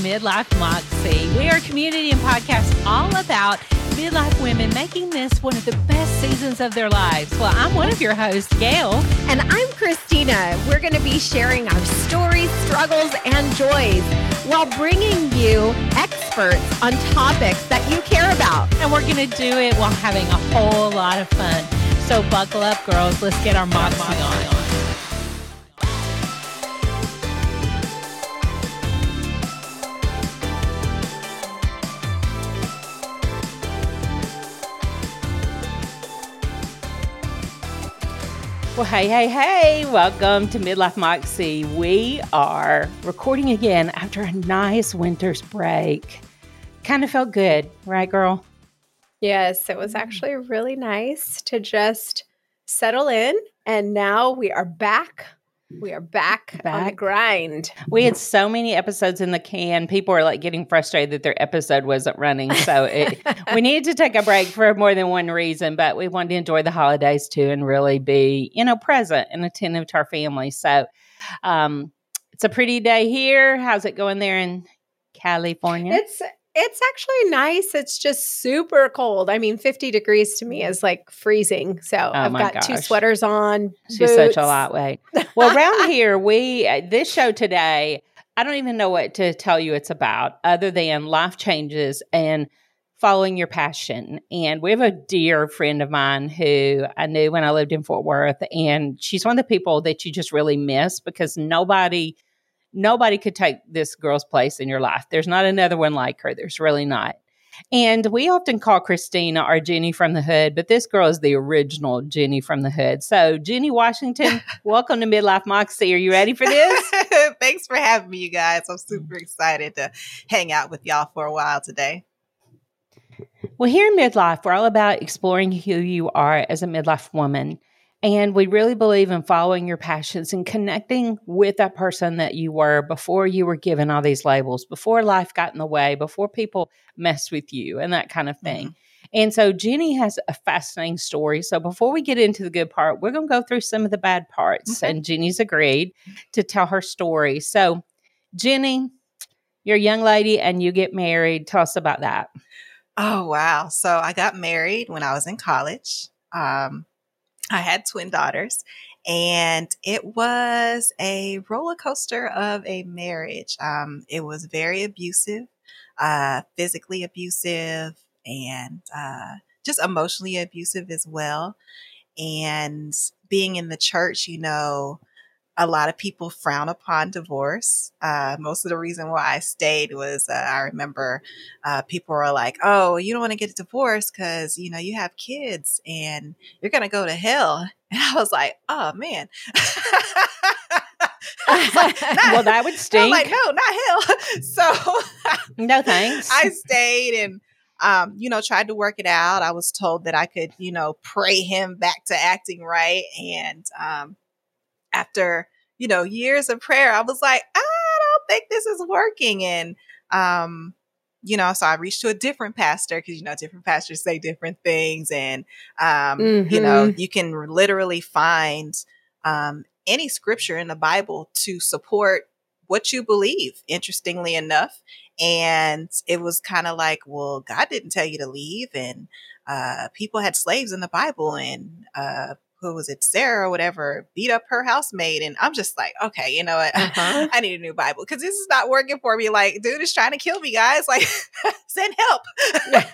Midlife Moxie. We are a community and podcast all about midlife women making this one of the best seasons of their lives. Well, I'm one of your hosts, Gail. And I'm Christina. We're going to be sharing our stories, struggles, and joys while bringing you experts on topics that you care about. And we're going to do it while having a whole lot of fun. So buckle up, girls. Let's get our moxie on. Well, hey, hey, hey, welcome to Midlife Moxie. We are recording again after a nice winter's break. Kind of felt good, right, girl? Yes, it was mm. actually really nice to just settle in. And now we are back we are back, back on the grind. We had so many episodes in the can. People are like getting frustrated that their episode wasn't running. So it, we needed to take a break for more than one reason, but we wanted to enjoy the holidays too and really be, you know, present and attentive to our family. So um, it's a pretty day here. How's it going there in California? It's it's actually nice. It's just super cold. I mean, 50 degrees to me is like freezing. So oh I've got gosh. two sweaters on. She's boots. such a lightweight. Well, around here, we, uh, this show today, I don't even know what to tell you it's about other than life changes and following your passion. And we have a dear friend of mine who I knew when I lived in Fort Worth. And she's one of the people that you just really miss because nobody – nobody could take this girl's place in your life. There's not another one like her. There's really not. And we often call Christina our Jenny from the Hood, but this girl is the original Jenny from the Hood. So, Jenny Washington, welcome to Midlife Moxie. Are you ready for this? Thanks for having me, you guys. I'm super excited to hang out with y'all for a while today. Well, here in Midlife, we're all about exploring who you are as a midlife woman. And we really believe in following your passions and connecting with that person that you were before you were given all these labels, before life got in the way, before people messed with you and that kind of thing. Mm-hmm. And so Jenny has a fascinating story. So before we get into the good part, we're going to go through some of the bad parts. Okay. And Jenny's agreed to tell her story. So, Jenny, you're a young lady and you get married. Tell us about that. Oh, wow. So I got married when I was in college. Um, I had twin daughters, and it was a roller coaster of a marriage. Um, it was very abusive, uh, physically abusive, and uh, just emotionally abusive as well. And being in the church, you know, a lot of people frown upon divorce. Uh, most of the reason why I stayed was uh, I remember uh, people were like, "Oh, you don't want to get a divorce because you know you have kids and you're gonna go to hell." And I was like, "Oh man." like, well, that would stink. I'm like, no, not hell. So, no thanks. I stayed and um, you know, tried to work it out. I was told that I could, you know, pray him back to acting right. And um, after, you know, years of prayer, I was like, I don't think this is working. And, um, you know, so I reached to a different pastor because, you know, different pastors say different things. And, um, mm-hmm. you know, you can literally find, um, any scripture in the Bible to support what you believe, interestingly enough. And it was kind of like, well, God didn't tell you to leave. And, uh, people had slaves in the Bible and, uh, who was it, Sarah or whatever, beat up her housemaid. And I'm just like, okay, you know what? Uh-huh. I need a new Bible because this is not working for me. Like, dude is trying to kill me, guys. Like, send help.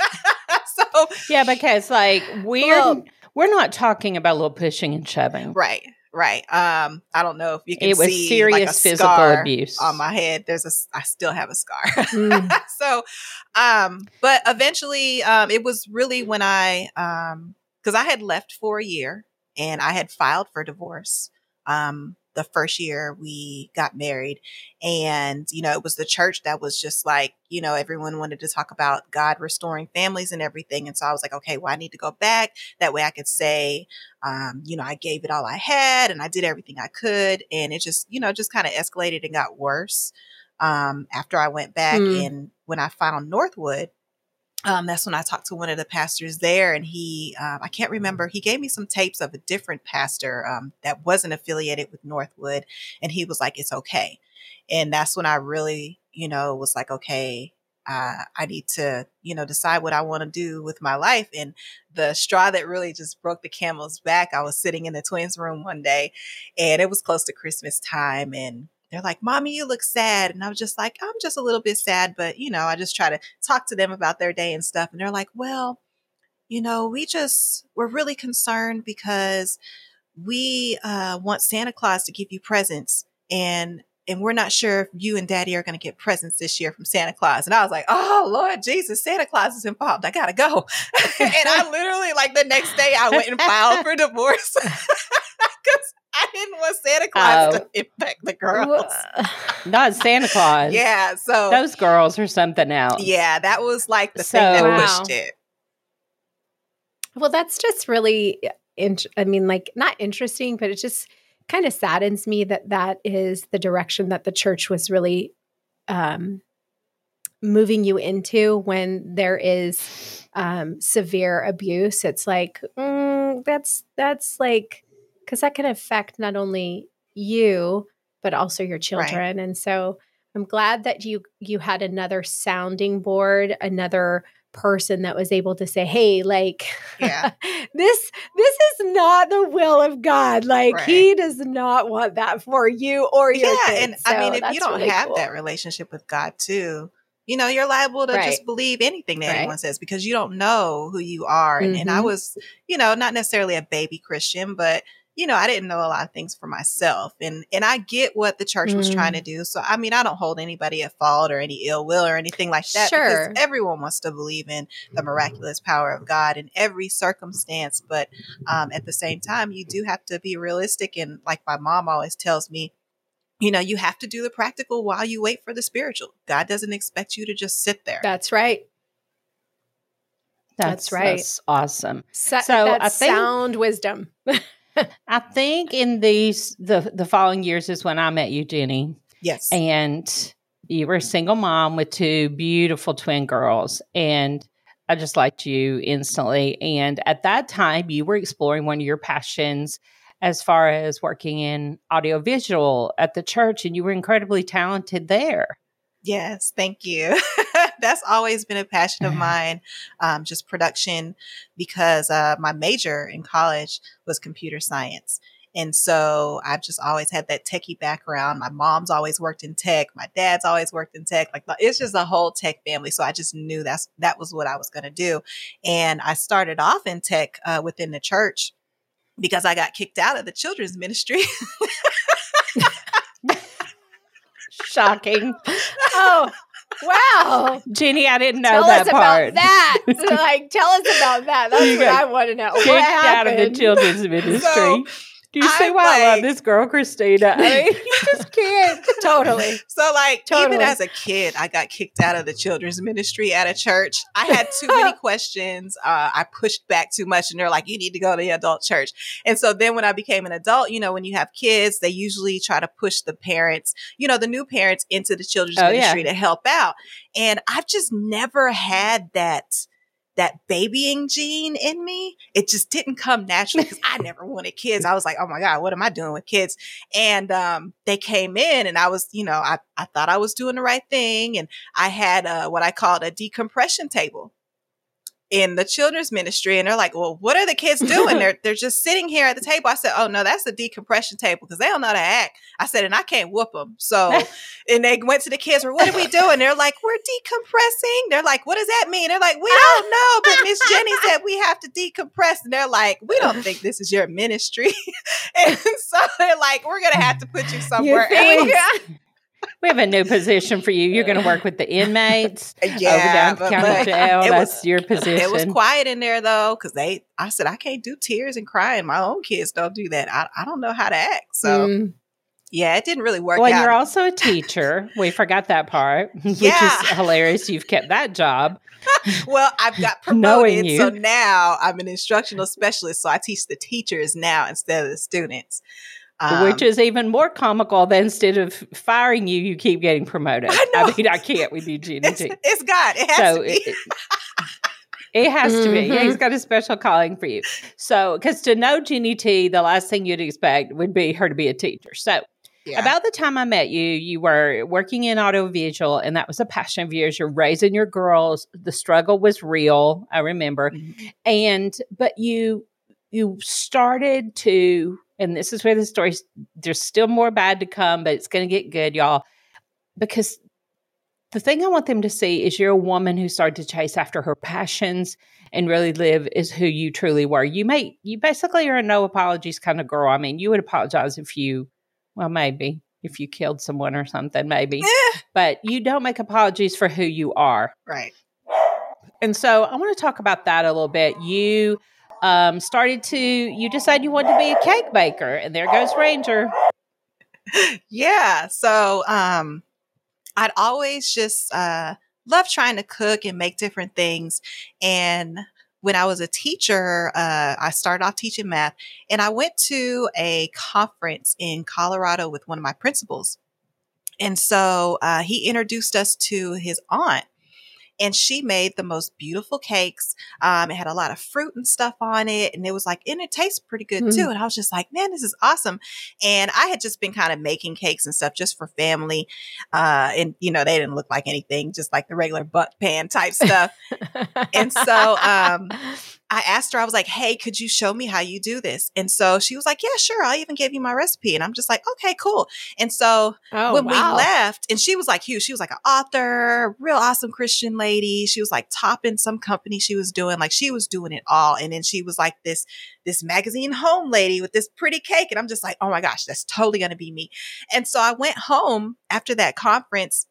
so, yeah, because like we're, well, we're not talking about a little pushing and shoving. Right. Right. Um, I don't know if you can it was see serious like physical abuse on my head. There's a, I still have a scar. Mm. so, um, but eventually, um, it was really when I, um, cause I had left for a year and I had filed for divorce. Um, the first year we got married. And, you know, it was the church that was just like, you know, everyone wanted to talk about God restoring families and everything. And so I was like, okay, well, I need to go back. That way I could say, um, you know, I gave it all I had and I did everything I could. And it just, you know, just kind of escalated and got worse. Um, after I went back mm. and when I found Northwood, um, that's when I talked to one of the pastors there, and he, um, I can't remember, he gave me some tapes of a different pastor um, that wasn't affiliated with Northwood, and he was like, "It's okay," and that's when I really, you know, was like, "Okay, uh, I need to, you know, decide what I want to do with my life." And the straw that really just broke the camel's back, I was sitting in the twins' room one day, and it was close to Christmas time, and they're like, Mommy, you look sad. And I was just like, I'm just a little bit sad, but you know, I just try to talk to them about their day and stuff. And they're like, Well, you know, we just, we're really concerned because we uh, want Santa Claus to give you presents. And and we're not sure if you and daddy are going to get presents this year from Santa Claus. And I was like, oh, Lord Jesus, Santa Claus is involved. I got to go. and I literally, like the next day, I went and filed for divorce because I didn't want Santa Claus Oh. to infect the girls. Not Santa Claus. Yeah. So, Those girls are something else. yeah, that was like the thing that So- Wow. pushed it. Well, that's just really, int- I mean, like not interesting, but it just kind of saddens me that that is the direction that the church was really um, moving you into when there is um, severe abuse. It's like mm, that's that's like because that can affect not only you but also your children, and so I'm glad that you you had another sounding board, another person that was able to say, "Hey, like." Yeah. this this is not the will of God. Like Right. he does not want that for you or your Yeah. kids. And I mean, if you don't really have cool. that relationship with God, too, you know, you're liable to Right. just believe anything that Right. anyone says because you don't know who you are. And, and I Mhm. was, you know, not necessarily a baby Christian, but you know, I didn't know a lot of things for myself. And and I get what the church was trying Mm. to do. So I mean, I don't hold anybody at fault or any ill will or anything like that. Sure. Because everyone wants to believe in the miraculous power of God in every circumstance. But um, at the same time, you do have to be realistic. And like my mom always tells me, you know, you have to do the practical while you wait for the spiritual. God doesn't expect you to just sit there. That's right. That's, That's right. That's awesome. So, So, that's I think- sound wisdom. I think in these the the following years is when I met you, Jenny, yes. and you were a single mom with two beautiful twin girls, and I just liked you instantly. And at that time, you were exploring one of your passions as far as working in audiovisual at the church, and you were incredibly talented there. Yes, thank you. That's always been a passion of mine, um, just production, because uh, my major in college was computer science. And so I've just always had that techie background. My mom's always worked in tech. My dad's always worked in tech. Like it's just a whole tech family. So I just knew that's that was what I was going to do. And I started off in tech uh, within the church because I got kicked out of the children's ministry. Shocking, oh, wow. Jenny! I didn't know tell that us part. about that. like, tell us about that. That's You what I want to know. kicked out of the children's ministry. So, Do you see why I love this girl, Christina? I mean, you just can't. Totally. So, like, Totally. even as a kid, I got kicked out of the children's ministry at a church. I had too many questions. Uh, I pushed back too much, and they're like, you need to go to the adult church. And so then when I became an adult, you know, when you have kids, they usually try to push the parents, you know, the new parents into the children's Oh, yeah. ministry to help out. And I've just never had that. That babying gene in me, it just didn't come naturally because I never wanted kids. I was like, oh my God, what am I doing with kids? and um, they came in and i was you know I, I thought i was doing the right thing and i had uh, what i called a decompression table in the children's ministry and they're like well what are the kids doing? They're, they're just sitting here at the table. I said oh no that's the decompression table because they don't know how to act. I said and i can't whoop them so and they went to the kids well, what are we doing? They're like we're decompressing. They're like what does that mean? They're like we don't know but miss jenny said we have to decompress. And they're like we don't think this is your ministry. And so they're like we're gonna have to put you somewhere else We have a new position for you. You're going to work with the inmates yeah over down county but jail. it That's was, your position. it was quiet in there though because they i said i can't do tears and crying my own kids don't do that i, I don't know how to act so Mm. yeah it didn't really work well, you're also a teacher. We forgot that part, which Yeah. is hilarious. You've kept that job. well, I've got promoted, so now I'm an instructional specialist. So I teach the teachers now instead of the students. Um, Which is even more comical than instead of firing you, you keep getting promoted. I know. mean, I can't with you, Jenny it's, T. it's God. It has So to be. it, it has to be. Yeah, he's got a special calling for you. So, because to know Jenny T, the last thing you'd expect would be her to be a teacher. So, Yeah. about the time I met you, you were working in audiovisual, and that was a passion of yours. You're raising your girls. The struggle was real. I remember, Mhm. and but you you started to, and this is where the story's. There's still more bad to come, but it's going to get good, y'all, because the thing I want them to see is you're a woman who started to chase after her passions and really live is who you truly were. You may you basically are a no apologies kind of girl. I mean, you would apologize if you well, maybe if you killed someone or something, maybe. Eh, But you don't make apologies for who you are. right. And so I want to talk about that a little bit. You um, started to you decide you wanted to be a cake baker, and there goes Ranger. yeah so um i'd always just uh love trying to cook and make different things and when i was a teacher uh i started off teaching math and i went to a conference in colorado with one of my principals and so uh, he introduced us to his aunt and she made the most beautiful cakes. Um, it had a lot of fruit and stuff on it, and it was like, and it tastes pretty good Mm. too. And I was just like, man, this is awesome. And I had just been kind of making cakes and stuff just for family, uh, and you know they didn't look like anything, just like the regular butt pan type stuff. And so, um, I asked her, I was like, hey, could you show me how you do this? And so she was like, yeah, sure. I'll even give you my recipe. And I'm just like, okay, cool. And so oh, when wow. we left, and she was like huge. She was like an author, real awesome Christian lady. She was like topping some company she was doing. Like she was doing it all. And then she was like this, this magazine home lady with this pretty cake. And I'm just like, oh my gosh, that's totally going to be me. And so I went home after that conference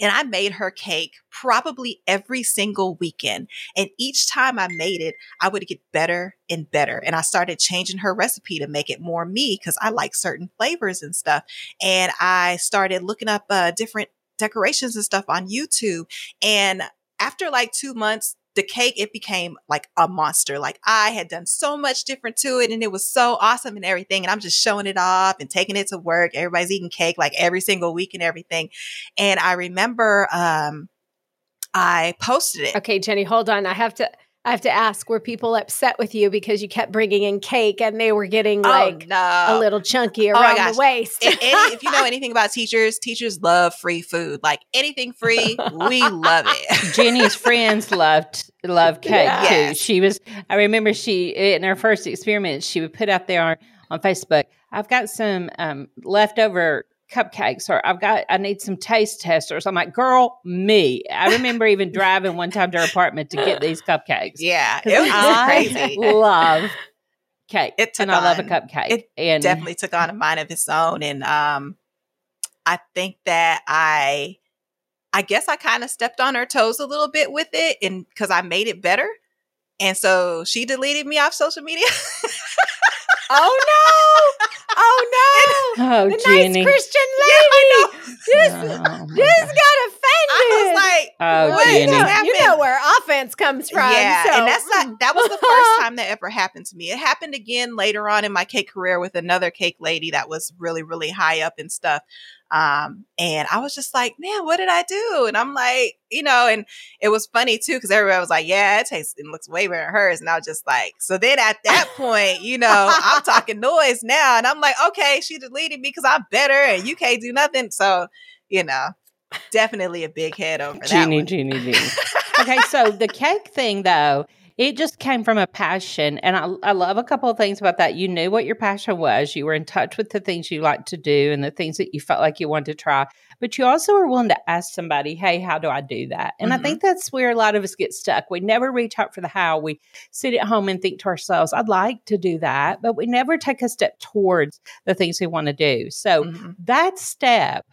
and I made her cake probably every single weekend. And each time I made it, I would get better and better. And I started changing her recipe to make it more me because I like certain flavors and stuff. And I started looking up uh, different decorations and stuff on YouTube. And after like two months, the cake, it became like a monster. Like I had done so much different to it and it was so awesome and everything. And I'm just showing it off and taking it to work. Everybody's eating cake like every single week and everything. And I remember, um, I posted it. Okay, Jenny, hold on. I have to. I have to ask: Were people upset with you because you kept bringing in cake and they were getting like oh, no. a little chunky Oh my around gosh. the waist? if, any, if you know anything about teachers, teachers love free food. Like anything free, we love it. Jenny's friends loved loved cake Yeah. too. Yes. She was. I remember she in her first experiment, she would put out there on, on Facebook. I've got some um, leftover cupcakes, or I've got I need some taste testers. I'm like, girl, me. I remember even driving one time to her apartment to get these cupcakes. Yeah, it was I crazy. love cake, It took and I love a cupcake. it and Definitely took on a mind of its own, and um, I think that I, I guess I kind of stepped on her toes a little bit with it, and because I made it better, and so she deleted me off social media. oh no! Oh no! Oh, the Jenny. nice Christian lady Oh, just, my just got offended. I was like, Oh, what Jenny. just you know, happened? you know where offense comes from. Yeah, so- and that's not mm. that was the first time that ever happened to me. It happened again later on in my cake career with another cake lady that was really, really high up and stuff. Um, and I was just like, man, what did I do? And I'm like, you know, and it was funny too because everybody was like, yeah, it tastes it looks way better than hers, and I was just like, so then at that point, you know, I'm talking noise now, and I'm like, okay, she deleted me because I'm better, and you can't do nothing, so you know, definitely a big head over that Genie, one. Genie, Genie. okay, so the cake thing, though, it just came from a passion. And I, I love a couple of things about that. You knew what your passion was, you were in touch with the things you like to do and the things that you felt like you wanted to try. But you also were willing to ask somebody, hey, how do I do that? And I Mhm. think that's where a lot of us get stuck. We never reach out for the how. We sit at home and think to ourselves, I'd like to do that, but we never take a step towards the things we want to do. So Mhm. that step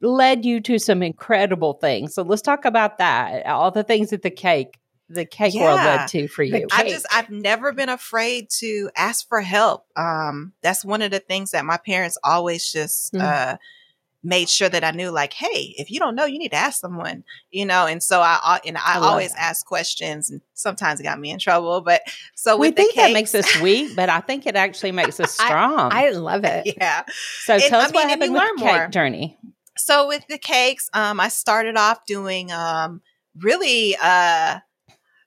led you to some incredible things. So let's talk about that. All the things that the cake, the cake world led to for you. I just I've never been afraid to ask for help. Um, that's one of the things that my parents always just Mm. uh, made sure that I knew like, hey, if you don't know, you need to ask someone, you know. And so I and I, I always that. ask questions, and sometimes it got me in trouble. But so we think cakes, that makes us weak, but I think it actually makes us strong. I, I love it. Yeah. So and, tell us I what happened with the cake more. journey. So with the cakes, um, I started off doing um really uh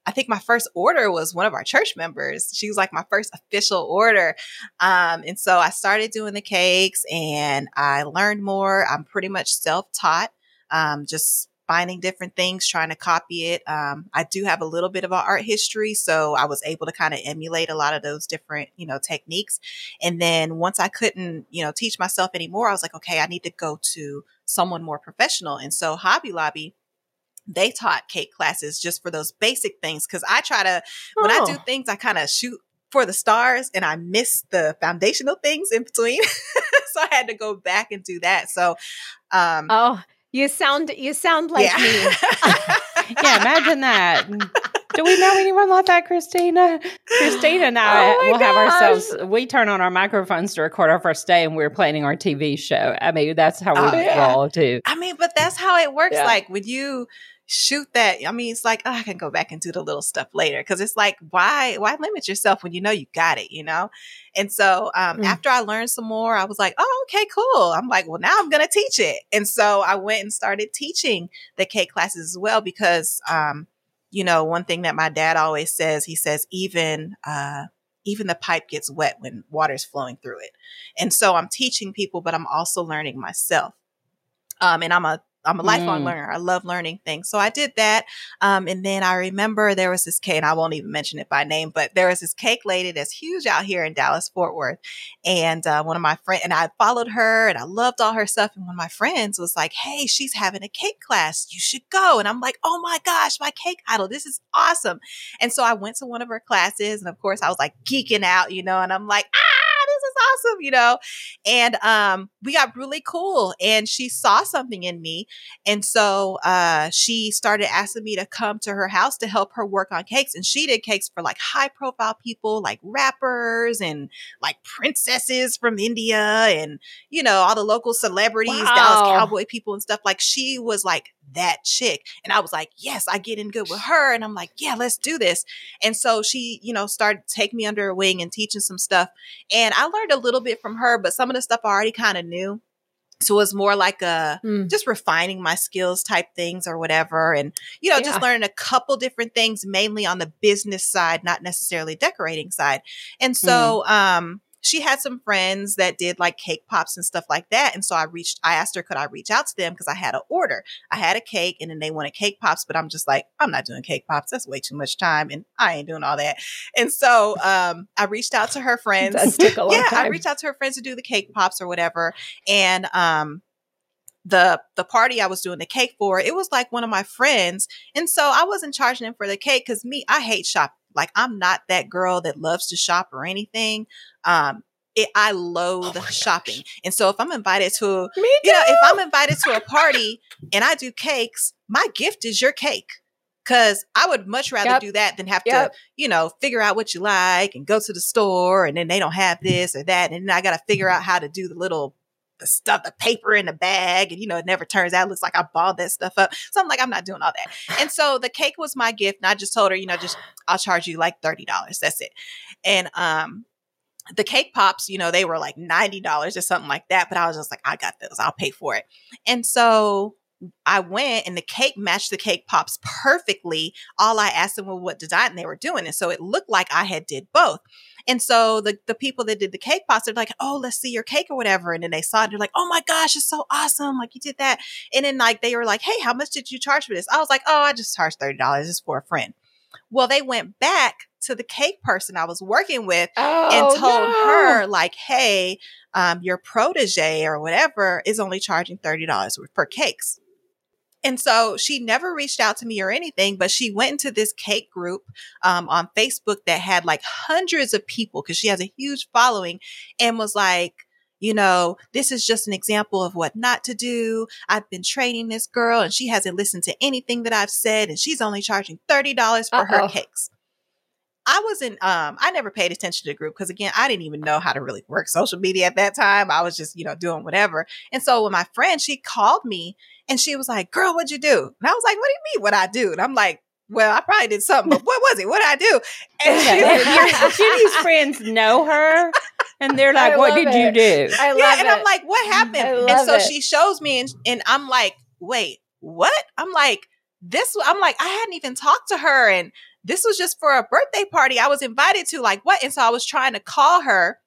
I think my first order was one of our church members. She was like my first official order. Um, and so I started doing the cakes and I learned more. I'm pretty much self taught, um, just finding different things, trying to copy it. Um, I do have a little bit of an art history, so I was able to kind of emulate a lot of those different, you know, techniques. And then once I couldn't, you know, teach myself anymore, I was like, okay, I need to go to someone more professional. And so Hobby Lobby they taught cake classes just for those basic things. Cause I try to, when I do oh. things, I kind of shoot for the stars and I miss the foundational things in between. so I had to go back and do that. So, um, oh, you sound, you sound like yeah. me. yeah. Imagine that. Do we know anyone like that, Christina? Christina and I oh will have ourselves. We turn on our microphones to record our first day, and we're planning our TV show. I mean, that's how we oh, yeah. roll too. I mean, but that's how it works. Yeah. Like when you shoot that. I mean, it's like, oh, I can go back and do the little stuff later. Cause it's like, why, why limit yourself when you know you got it, you know? And so, um, mm. after I learned some more, I was like, oh, okay, cool. I'm like, well, now I'm going to teach it. And so I went and started teaching the cake classes as well because, um, you know, one thing that my dad always says, he says, even, uh, even the pipe gets wet when water's flowing through it. And so I'm teaching people, but I'm also learning myself. Um, and I'm a I'm a lifelong mm. learner. I love learning things. So I did that. Um, and then I remember there was this cake, and I won't even mention it by name, but there was this cake lady that's huge out here in Dallas, Fort Worth. And uh, one of my friends, and I followed her and I loved all her stuff. And one of my friends was like, Hey, she's having a cake class. You should go. And I'm like, Oh my gosh, my cake idol. This is awesome. And so I went to one of her classes. And of course, I was like geeking out, you know, and I'm like, ah, awesome, you know? And um, we got really cool. And she saw something in me. And so uh, she started asking me to come to her house to help her work on cakes. And she did cakes for like high profile people, like rappers and like princesses from India and, you know, all the local celebrities, wow. Dallas Cowboy people and stuff. Like she was like that chick. And I was like, yes, I get in good with her. And I'm like, yeah, let's do this. And so she, you know, started taking me under her wing and teaching some stuff. And I learned a little bit from her, but some of the stuff I already kind of knew. So it was more like a mm. just refining my skills type things or whatever. And, you know, yeah. just learning a couple different things, mainly on the business side, not necessarily decorating side. And so, mm. um, she had some friends that did like cake pops and stuff like that. And so I reached, I asked her, could I reach out to them? Cause I had an order. I had a cake and then they wanted cake pops, but I'm just like, I'm not doing cake pops. That's way too much time. And I ain't doing all that. And so, um, I reached out to her friends. yeah, time. I reached out to her friends to do the cake pops or whatever. And, um, the the party I was doing the cake for, it was like one of my friends. And so I wasn't charging them for the cake because me, I hate shopping. Like I'm not that girl that loves to shop or anything. Um, it, I loathe oh shopping. Gosh. And so if I'm invited to, you know, if I'm invited to a party and I do cakes, my gift is your cake. Cause I would much rather yep. do that than have yep. to, you know, figure out what you like and go to the store and then they don't have this or that. And then I got to figure out how to do the little the stuff, the paper in the bag, and you know, it never turns out. It looks like I balled that stuff up. So I'm like, I'm not doing all that. And so the cake was my gift, and I just told her, you know, just I'll charge you like thirty dollars. That's it. And um, the cake pops, you know, they were like ninety dollars or something like that. But I was just like, I got those. I'll pay for it. And so I went and the cake matched the cake pops perfectly. All I asked them was what design they were doing. And so it looked like I had did both. And so the, the people that did the cake pops, they're like, oh, let's see your cake or whatever. And then they saw it. They're like, oh my gosh, it's so awesome. Like you did that. And then like they were like, hey, how much did you charge for this? I was like, oh, I just charged $30. It's for a friend. Well, they went back to the cake person I was working with oh, and told no. her, like, hey, um, your protege or whatever is only charging $30 for cakes. And so she never reached out to me or anything, but she went into this cake group um, on Facebook that had like hundreds of people because she has a huge following and was like, you know, this is just an example of what not to do. I've been training this girl and she hasn't listened to anything that I've said and she's only charging $30 for Uh-oh. her cakes. I wasn't um I never paid attention to the group because again, I didn't even know how to really work social media at that time. I was just, you know, doing whatever. And so when my friend, she called me and she was like, Girl, what'd you do? And I was like, What do you mean what I do? And I'm like, well, I probably did something, but what was it? What did I do? And she, Jenny's friends know her, and they're like, "What did it. you do?" I love yeah, and it. I'm like, what happened? And so it. she shows me, and, and I'm like, wait, what? I'm like, this. I'm like, I hadn't even talked to her, and this was just for a birthday party I was invited to. Like, what? And so I was trying to call her,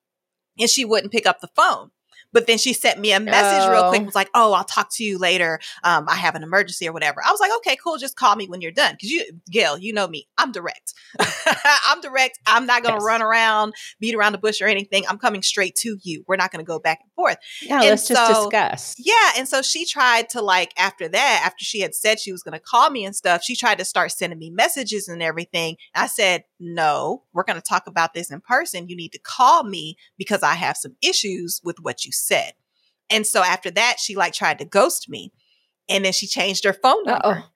and she wouldn't pick up the phone. But then she sent me a message real quick. Oh. Was like, "Oh, I'll talk to you later. Um, I have an emergency or whatever." I was like, "Okay, cool. Just call me when you're done." Because you, Gail, you know me. I'm direct. I'm direct. I'm not gonna Yes. run around, beat around the bush or anything. I'm coming straight to you. We're not gonna go back and forth. No, And let's just discuss. Yeah. And so she tried to like after that, after she had said she was going to call me and stuff, she tried to start sending me messages and everything. I said, no, we're going to talk about this in person. You need to call me because I have some issues with what you said. And so after that, she like tried to ghost me. And then she changed her phone number. Uh-oh.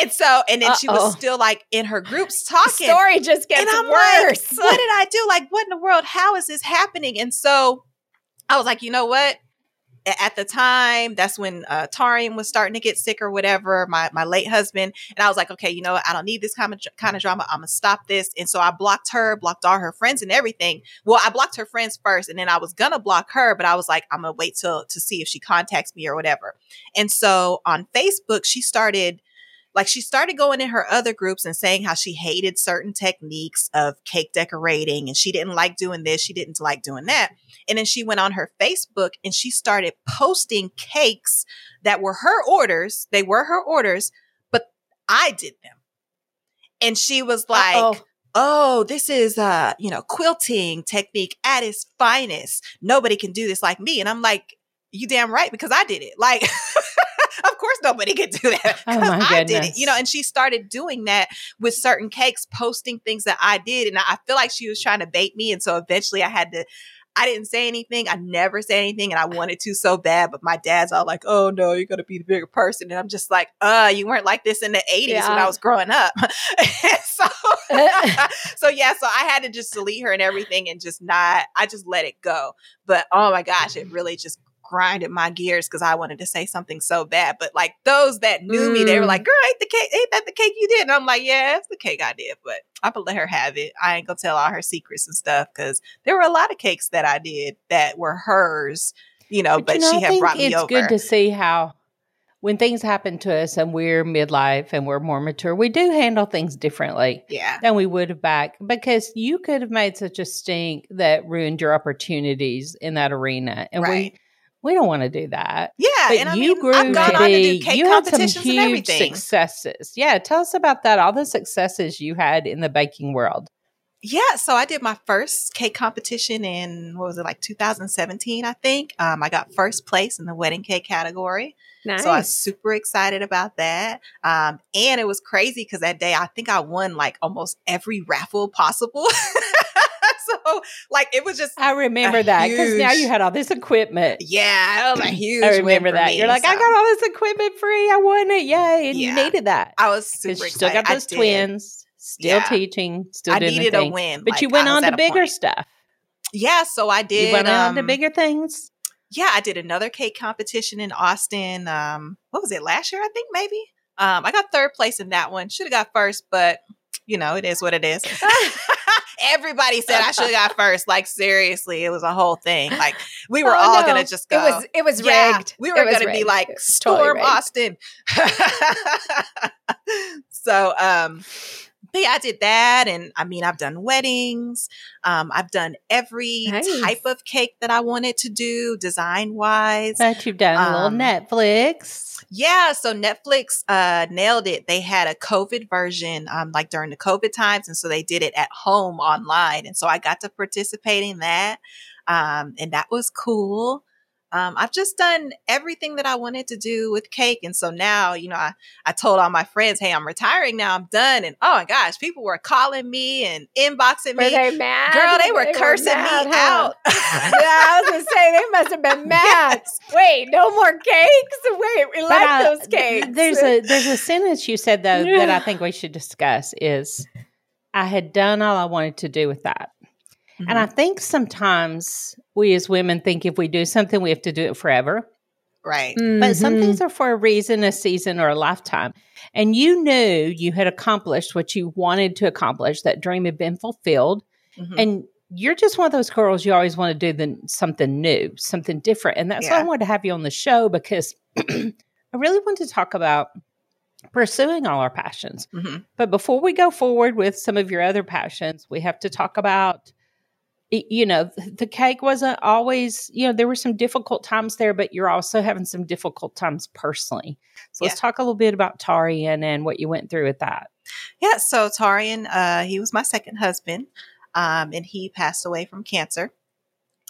And so, and then she Uh-oh. was still like in her groups The talking story just gets and I'm worse. like, what did I do? Like, what in the world? How is this happening? And so I was like, you know what? At the time, that's when uh, Tarian was starting to get sick or whatever, my, my late husband. And I was like, okay, you know? I don't need this kind of, kind of drama. I'm to stop this. And so I blocked her, blocked all her friends and everything. Well, I blocked her friends first and then I was to block her, but I was like, I'm to wait till to see if she contacts me or whatever. And so on Facebook, she started like she started going in her other groups and saying how she hated certain techniques of cake decorating and she didn't like doing this, she didn't like doing that. And then she went on her Facebook and she started posting cakes that were her orders. They were her orders, but I did them. And she was like, Uh-oh. oh, this is uh, you know, quilting technique at its finest. Nobody can do this like me. And I'm like, you damn right, because I did it. Like, of course nobody could do that. Oh my I did it. You know, and she started doing that with certain cakes, posting things that I did. And I feel like she was trying to bait me. And so eventually I had to I didn't say anything. I never say anything, and I wanted to so bad. But my dad's all like, "Oh no, you're gonna be the bigger person," and I'm just like, "Uh, you weren't like this in the '80s when I was growing up." So, so yeah, so I had to just delete her and everything, and just not. I just let it go. But oh my gosh, it really just grinded my gears because I wanted to say something so bad. But like those that knew me, they were Mm. like, "Girl, ain't the cake? Ain't that the cake you did?" And I'm like, "Yeah, it's the cake I did." But I'm gonna let her have it. I ain't gonna tell all her secrets and stuff because there were a lot of cakes that I did that were hers, you know. But, you know, she had brought me it's over. It's good to see how when things happen to us and we're midlife and we're more mature, we do handle things differently yeah, than we would have back because you could have made such a stink that ruined your opportunities in that arena. And right. we we don't want to do that. Yeah, But and I you mean, grew I've gone to on to be, do cake you had some competitions and huge everything. successes. Yeah, tell us about that, all the successes you had in the baking world. Yeah, so I did my first cake competition in what was it like 2017, I think. Um, I got first place in the wedding cake category, Nice. so I was super excited about that. Um, and it was crazy because that day I think I won like almost every raffle possible. so like it was just I remember that because now you had all this equipment. yeah, it was a huge. I remember that. me, You're like, I got all this equipment free. I won it. Yay. And Yeah. you needed that. I was super you still got those twins, still Yeah. teaching, still I doing needed a win, But you went on to bigger stuff. Yeah, so I did. you went on to um, bigger things. yeah, I did another cake competition in Austin. Um, what was it last year? I think maybe. Um, I got third place in that one. Should have got first, but you know, it is what it is. Everybody said I should have got first. Like seriously, it was a whole thing. Like we were Oh, all no. gonna just go. It was it was Yeah, rigged. we were gonna be like was totally Storm. Austin. so um but yeah, I did that and I mean I've done weddings. Um I've done every Nice. type of cake that I wanted to do design wise. But you've done a um, little Netflix. Yeah, so Netflix uh nailed it. They had a COVID version um like during the COVID times and so they did it at home online and so I got to participate in that. Um and that was cool. Um I've just done everything that I wanted to do with cake and so now, you know, I I told all my friends, "Hey, I'm retiring now. I'm done." And oh my gosh, people were calling me and inboxing Were me. they mad? Girl, they were cursing mad, me huh? out. yeah, I was gonna say they must have been mad. Wait, no more cakes. Wait, we But like I- those cakes. There's a there's a sentence you said though that I think we should discuss is I had done all I wanted to do with that. Mm-hmm. And I mm-hmm. think sometimes we as women think if we do something, we have to do it forever. Right. Mm-hmm. But some things are for a reason, a season, or a lifetime. And you knew you had accomplished what you wanted to accomplish, that dream had been fulfilled. Mm-hmm. And you're just one of those girls you always want to do the, something new, something different. And that's yeah. why I wanted to have you on the show because I really want to talk about pursuing all our passions. Mm-hmm. But before we go forward with some of your other passions, we have to talk about you know the cake wasn't always you know there were some difficult times there but you're also having some difficult times personally so yeah. let's talk a little bit about tarian and what you went through with that yeah so tarian uh, he was my second husband um, and he passed away from cancer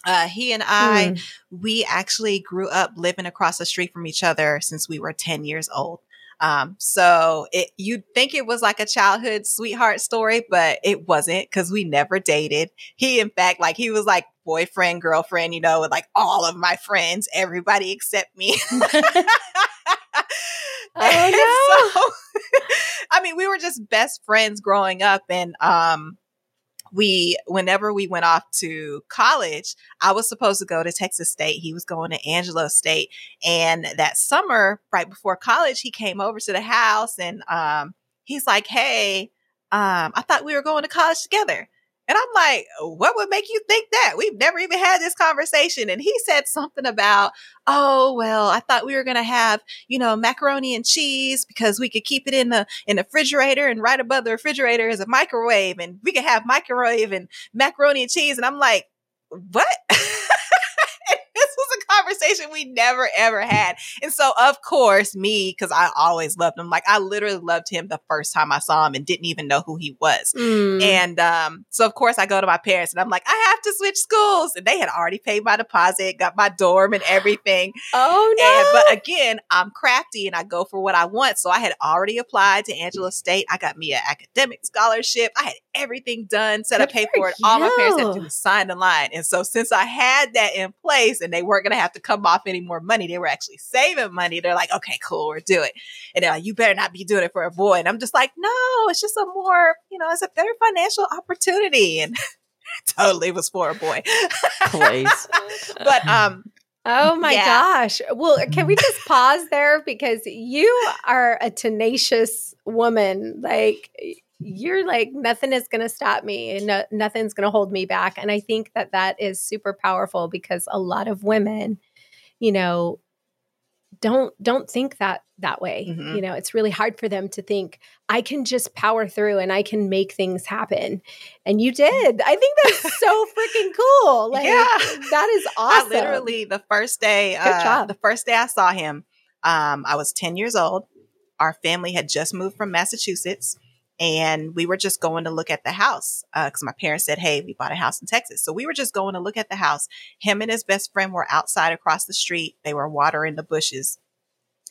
uh, he and I, mm. we actually grew up living across the street from each other since we were 10 years old. Um, so it, you'd think it was like a childhood sweetheart story, but it wasn't because we never dated. He, in fact, like he was like boyfriend, girlfriend, you know, with like all of my friends, everybody except me. oh no. So, I mean, we were just best friends growing up and, um, we, whenever we went off to college, I was supposed to go to Texas State. He was going to Angelo State. And that summer, right before college, he came over to the house and, um, he's like, Hey, um, I thought we were going to college together. And I'm like, what would make you think that? We've never even had this conversation. And he said something about, oh, well, I thought we were going to have, you know, macaroni and cheese because we could keep it in the, in the refrigerator and right above the refrigerator is a microwave and we could have microwave and macaroni and cheese. And I'm like, what? conversation we never ever had. And so, of course, me, because I always loved him, like I literally loved him the first time I saw him and didn't even know who he was. Mm. And um, so, of course, I go to my parents and I'm like, I have to switch schools. And they had already paid my deposit, got my dorm and everything. oh, no. And, but again, I'm crafty and I go for what I want. So I had already applied to Angelo State. I got me an academic scholarship. I had everything done, set up, paid for it. All my parents had to do was sign the line. And so, since I had that in place and they weren't going to have to come off any more money. They were actually saving money. They're like, okay, cool, we'll do it. And they're like, you better not be doing it for a boy. And I'm just like, no, it's just a more, you know, it's a better financial opportunity. And totally was for a boy. Please. but um Oh my yeah. gosh. Well, can we just pause there because you are a tenacious woman. Like you're like nothing is going to stop me and no, nothing's going to hold me back. And i think that that is super powerful because a lot of women you know don't don't think that that way. Mm-hmm. you know it's really hard for them to think i can just power through and i can make things happen. And you did. I think that's so freaking cool. Like yeah. that is awesome. I literally the first day uh, the first day i saw him um, i was 10 years old. Our family had just moved from massachusetts and we were just going to look at the house because uh, my parents said, "Hey, we bought a house in Texas." So we were just going to look at the house. Him and his best friend were outside across the street. They were watering the bushes,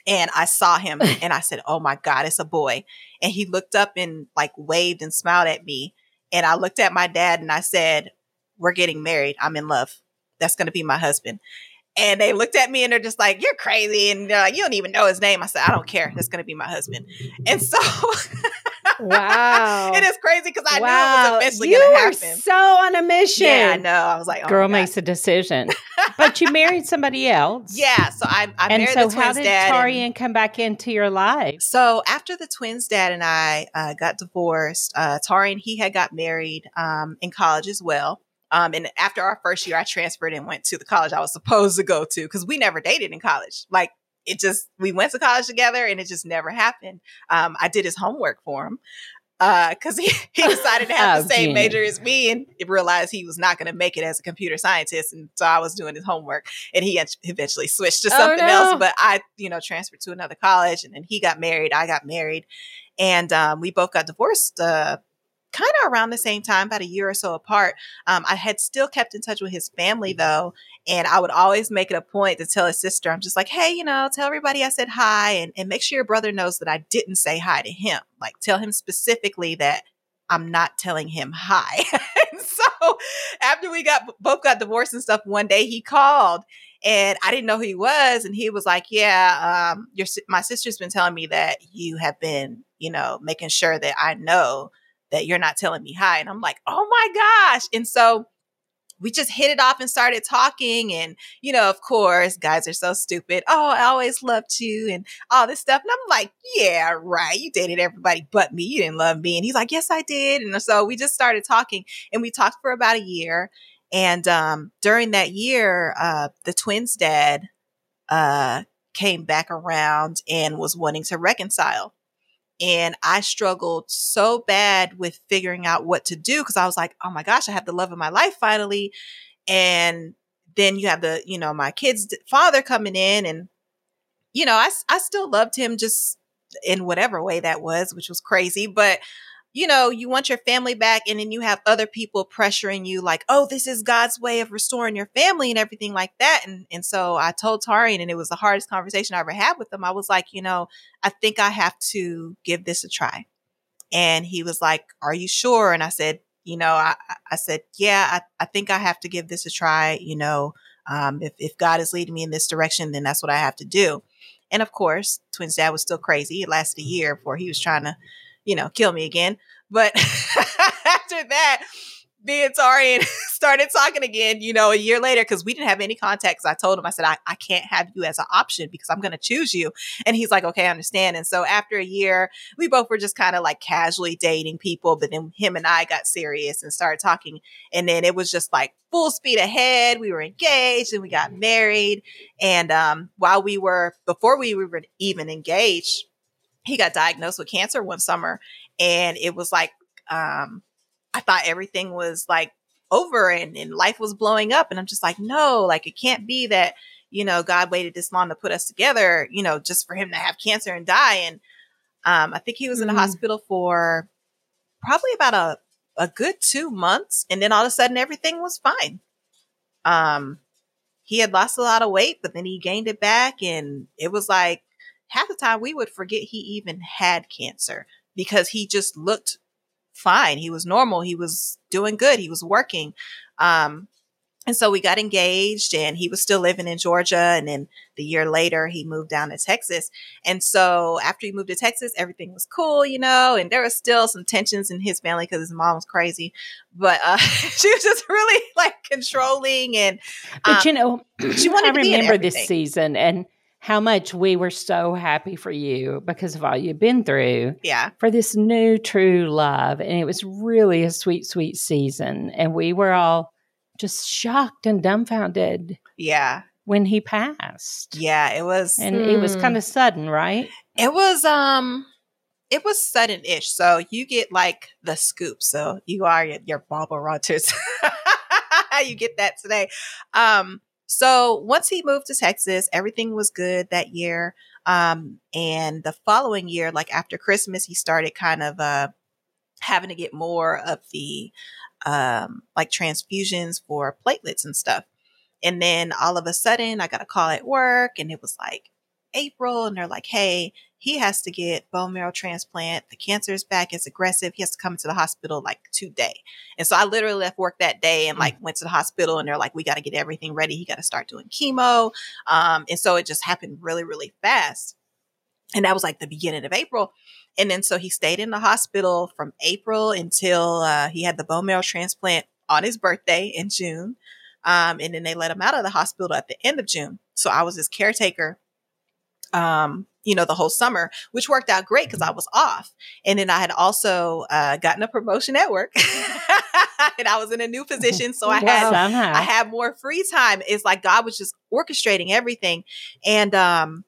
and I saw him, and I said, "Oh my God, it's a boy!" And he looked up and like waved and smiled at me, and I looked at my dad and I said, "We're getting married. I'm in love. That's going to be my husband." And they looked at me and they're just like, "You're crazy," and they're like, "You don't even know his name." I said, "I don't care. That's going to be my husband." And so. Wow. it is crazy because I wow. knew it was eventually going to happen. so on a mission. Yeah, I know. I was like, oh girl makes a decision. but you married somebody else. Yeah. So I, I and married so the twins' how did dad. Tarian and, come back into your life? So after the twins' dad and I uh, got divorced, uh, Tarian, he had got married um, in college as well. Um, and after our first year, I transferred and went to the college I was supposed to go to because we never dated in college. Like it just we went to college together and it just never happened. Um, I did his homework for him because uh, he, he decided to have oh, the same major as me and realized he was not going to make it as a computer scientist. And so I was doing his homework and he eventually switched to oh, something oh, no. else. But I, you know, transferred to another college and then he got married. I got married and um, we both got divorced uh, kind of around the same time, about a year or so apart. Um, I had still kept in touch with his family though, and I would always make it a point to tell his sister, I'm just like, hey, you know, tell everybody I said hi, and, and make sure your brother knows that I didn't say hi to him. Like, tell him specifically that I'm not telling him hi. so after we got both got divorced and stuff, one day he called and I didn't know who he was, and he was like, "Yeah, um, your my sister's been telling me that you have been, you know, making sure that I know that you're not telling me hi. And I'm like, oh my gosh. And so we just hit it off and started talking. And, you know, of course, guys are so stupid. Oh, I always loved you and all this stuff. And I'm like, yeah, right. You dated everybody but me. You didn't love me. And he's like, yes, I did. And so we just started talking and we talked for about a year. And um, during that year, uh, the twins' dad uh, came back around and was wanting to reconcile. And I struggled so bad with figuring out what to do because I was like, oh my gosh, I have the love of my life finally. And then you have the, you know, my kid's father coming in and, you know, I, I still loved him just in whatever way that was, which was crazy. But you know, you want your family back and then you have other people pressuring you like, oh, this is God's way of restoring your family and everything like that. And and so I told Tarian and it was the hardest conversation I ever had with him. I was like, you know, I think I have to give this a try. And he was like, Are you sure? And I said, you know, I, I said, yeah, I, I think I have to give this a try. You know, um, if, if God is leading me in this direction, then that's what I have to do. And of course, Twins dad was still crazy. It lasted a year before he was trying to you know, kill me again. But after that, and Tarian started talking again, you know, a year later, because we didn't have any contact. I told him, I said, I, I can't have you as an option because I'm going to choose you. And he's like, okay, I understand. And so after a year, we both were just kind of like casually dating people. But then him and I got serious and started talking. And then it was just like full speed ahead. We were engaged and we got married. And um, while we were, before we were even engaged, he got diagnosed with cancer one summer and it was like um i thought everything was like over and, and life was blowing up and i'm just like no like it can't be that you know god waited this long to put us together you know just for him to have cancer and die and um i think he was in the mm-hmm. hospital for probably about a a good two months and then all of a sudden everything was fine um he had lost a lot of weight but then he gained it back and it was like half the time we would forget he even had cancer because he just looked fine. He was normal. He was doing good. He was working. Um, and so we got engaged and he was still living in Georgia. And then the year later, he moved down to Texas. And so after he moved to Texas, everything was cool, you know, and there was still some tensions in his family because his mom was crazy. But uh, she was just really like controlling. And, um, but you know, she wanted I remember this season and how much we were so happy for you because of all you've been through. Yeah. For this new true love. And it was really a sweet, sweet season. And we were all just shocked and dumbfounded. Yeah. When he passed. Yeah, it was And mm. it was hmm. kind of sudden, right? It was um it was sudden-ish. So you get like the scoop. So you are your, your Barbara Rogers. you get that today. Um so once he moved to Texas, everything was good that year. Um, and the following year, like after Christmas, he started kind of uh, having to get more of the um, like transfusions for platelets and stuff. And then all of a sudden, I got a call at work, and it was like April, and they're like, "Hey, he has to get bone marrow transplant. The cancer is back. It's aggressive. He has to come into the hospital like today. And so I literally left work that day and like went to the hospital and they're like, we got to get everything ready. He got to start doing chemo. Um, and so it just happened really, really fast. And that was like the beginning of April. And then so he stayed in the hospital from April until uh, he had the bone marrow transplant on his birthday in June. Um, and then they let him out of the hospital at the end of June. So I was his caretaker um, you know, the whole summer, which worked out great because I was off. And then I had also uh, gotten a promotion at work. and I was in a new position. So I had I had more free time. It's like God was just orchestrating everything. And um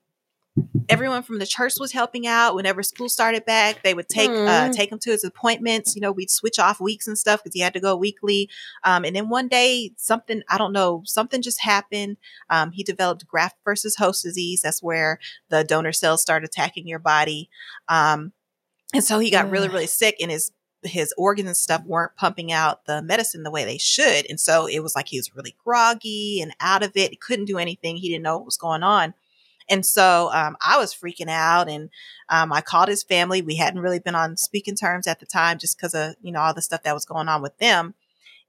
everyone from the church was helping out. Whenever school started back they would take mm. uh, take him to his appointments. You know we'd switch off weeks and stuff because he had to go weekly. Um, and then one day something i don't know something just happened. Um, he developed graft versus host disease. That's where the donor cells start attacking your body. Um, and so he got really really sick and his his organs and stuff weren't pumping out the medicine the way they should. And so it was like he was really groggy and out of it. He couldn't do anything. He didn't know what was going on and so um, I was freaking out and um, I called his family. We hadn't really been on speaking terms at the time just because of, you know, all the stuff that was going on with them.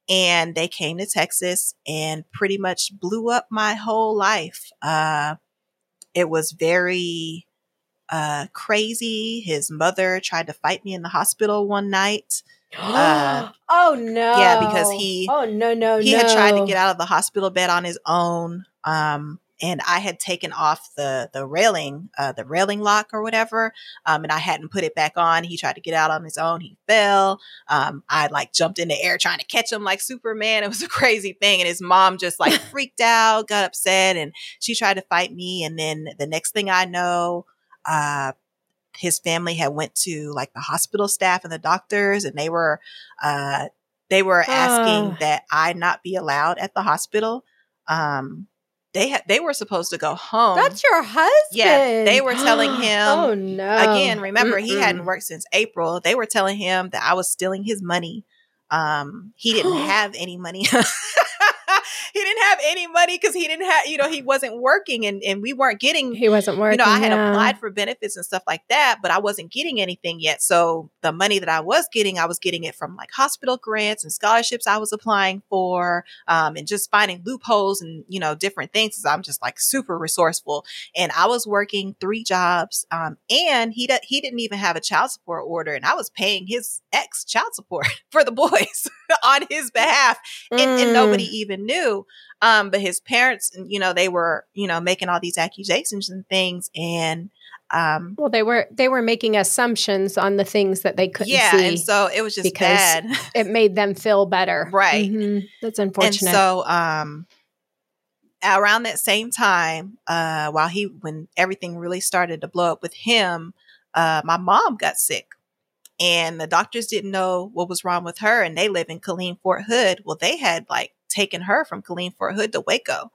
And they came to Texas and pretty much blew up my whole life. Uh, it was very uh, crazy. His mother tried to fight me in the hospital one night. Uh, oh no! Yeah, because he. Oh no no he no! had tried to get out of the hospital bed on his own. Um, and I had taken off the the railing, uh, the railing lock or whatever, um, and I hadn't put it back on. He tried to get out on his own. He fell. Um, I like jumped in the air trying to catch him like Superman. It was a crazy thing, and his mom just like freaked out, got upset, and she tried to fight me. And then the next thing I know, uh, his family had went to like the hospital staff and the doctors, and they were uh, they were asking Ah. that I not be allowed at the hospital. Um, they had they were supposed to go home. That's your husband. Yeah, they were telling him- oh no! Again, remember he Mm-mm. hadn't worked since April. They were telling him that I was stealing his money. Um, he didn't have any money. he didn't have any money because he didn't have, you know, he wasn't working and, and we weren't getting He wasn't working. you know, I had yeah. applied for benefits and stuff like that, but I wasn't getting anything yet. So the money that I was getting, I was getting it from like hospital grants and scholarships I was applying for, um, and just finding loopholes and you know different things. 'cause I'm just like super resourceful, and I was working three jobs, um, and he d- he didn't even have a child support order, and I was paying his ex child support for the boys on his behalf and, and Mm. nobody even knew. Um, but his parents, you know, they were, you know, making all these accusations and things, and um, Well, they were they were making assumptions on the things that they couldn't yeah, see. and so it was just because bad, it made them feel better. Right. Mhm. That's and unfortunate. so um, around that same time, uh, while he when everything really started to blow up with him, uh, my mom got sick. And the doctors didn't know what was wrong with her, and they live in Killeen Fort Hood. Well, they had like taken her from Killeen Fort Hood to Waco.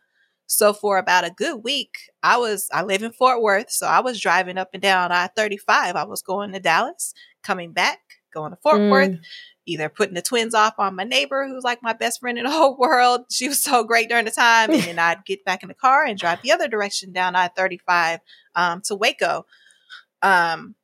So for about a good week, I was I live in Fort Worth, so I was driving up and down I thirty five. I was going to Dallas, coming back, going to Fort Mm. Worth, either putting the twins off on my neighbor, who's like my best friend in the whole world. She was so great during the time, and then I'd get back in the car and drive the other direction down I thirty five um, to Waco. Um,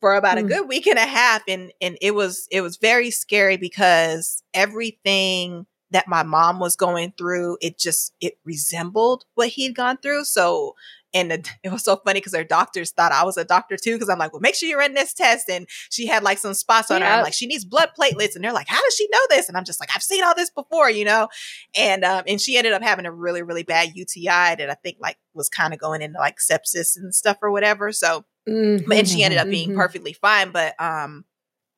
for about a Hmm. good week and a half and and it was it was very scary because everything that my mom was going through it just it resembled what he'd gone through. So and the, it was so funny because her doctors thought I was a doctor too because I'm like well make sure you're run this test. And she had like some spots on her. I'm like she needs blood platelets. And they're like how does she know this? And I'm just like I've seen all this before you know? And um and she ended up having a really really bad UTI that I think like was kind of going into like sepsis and stuff or whatever. So Mhm, and she ended up being mhm. perfectly fine. But um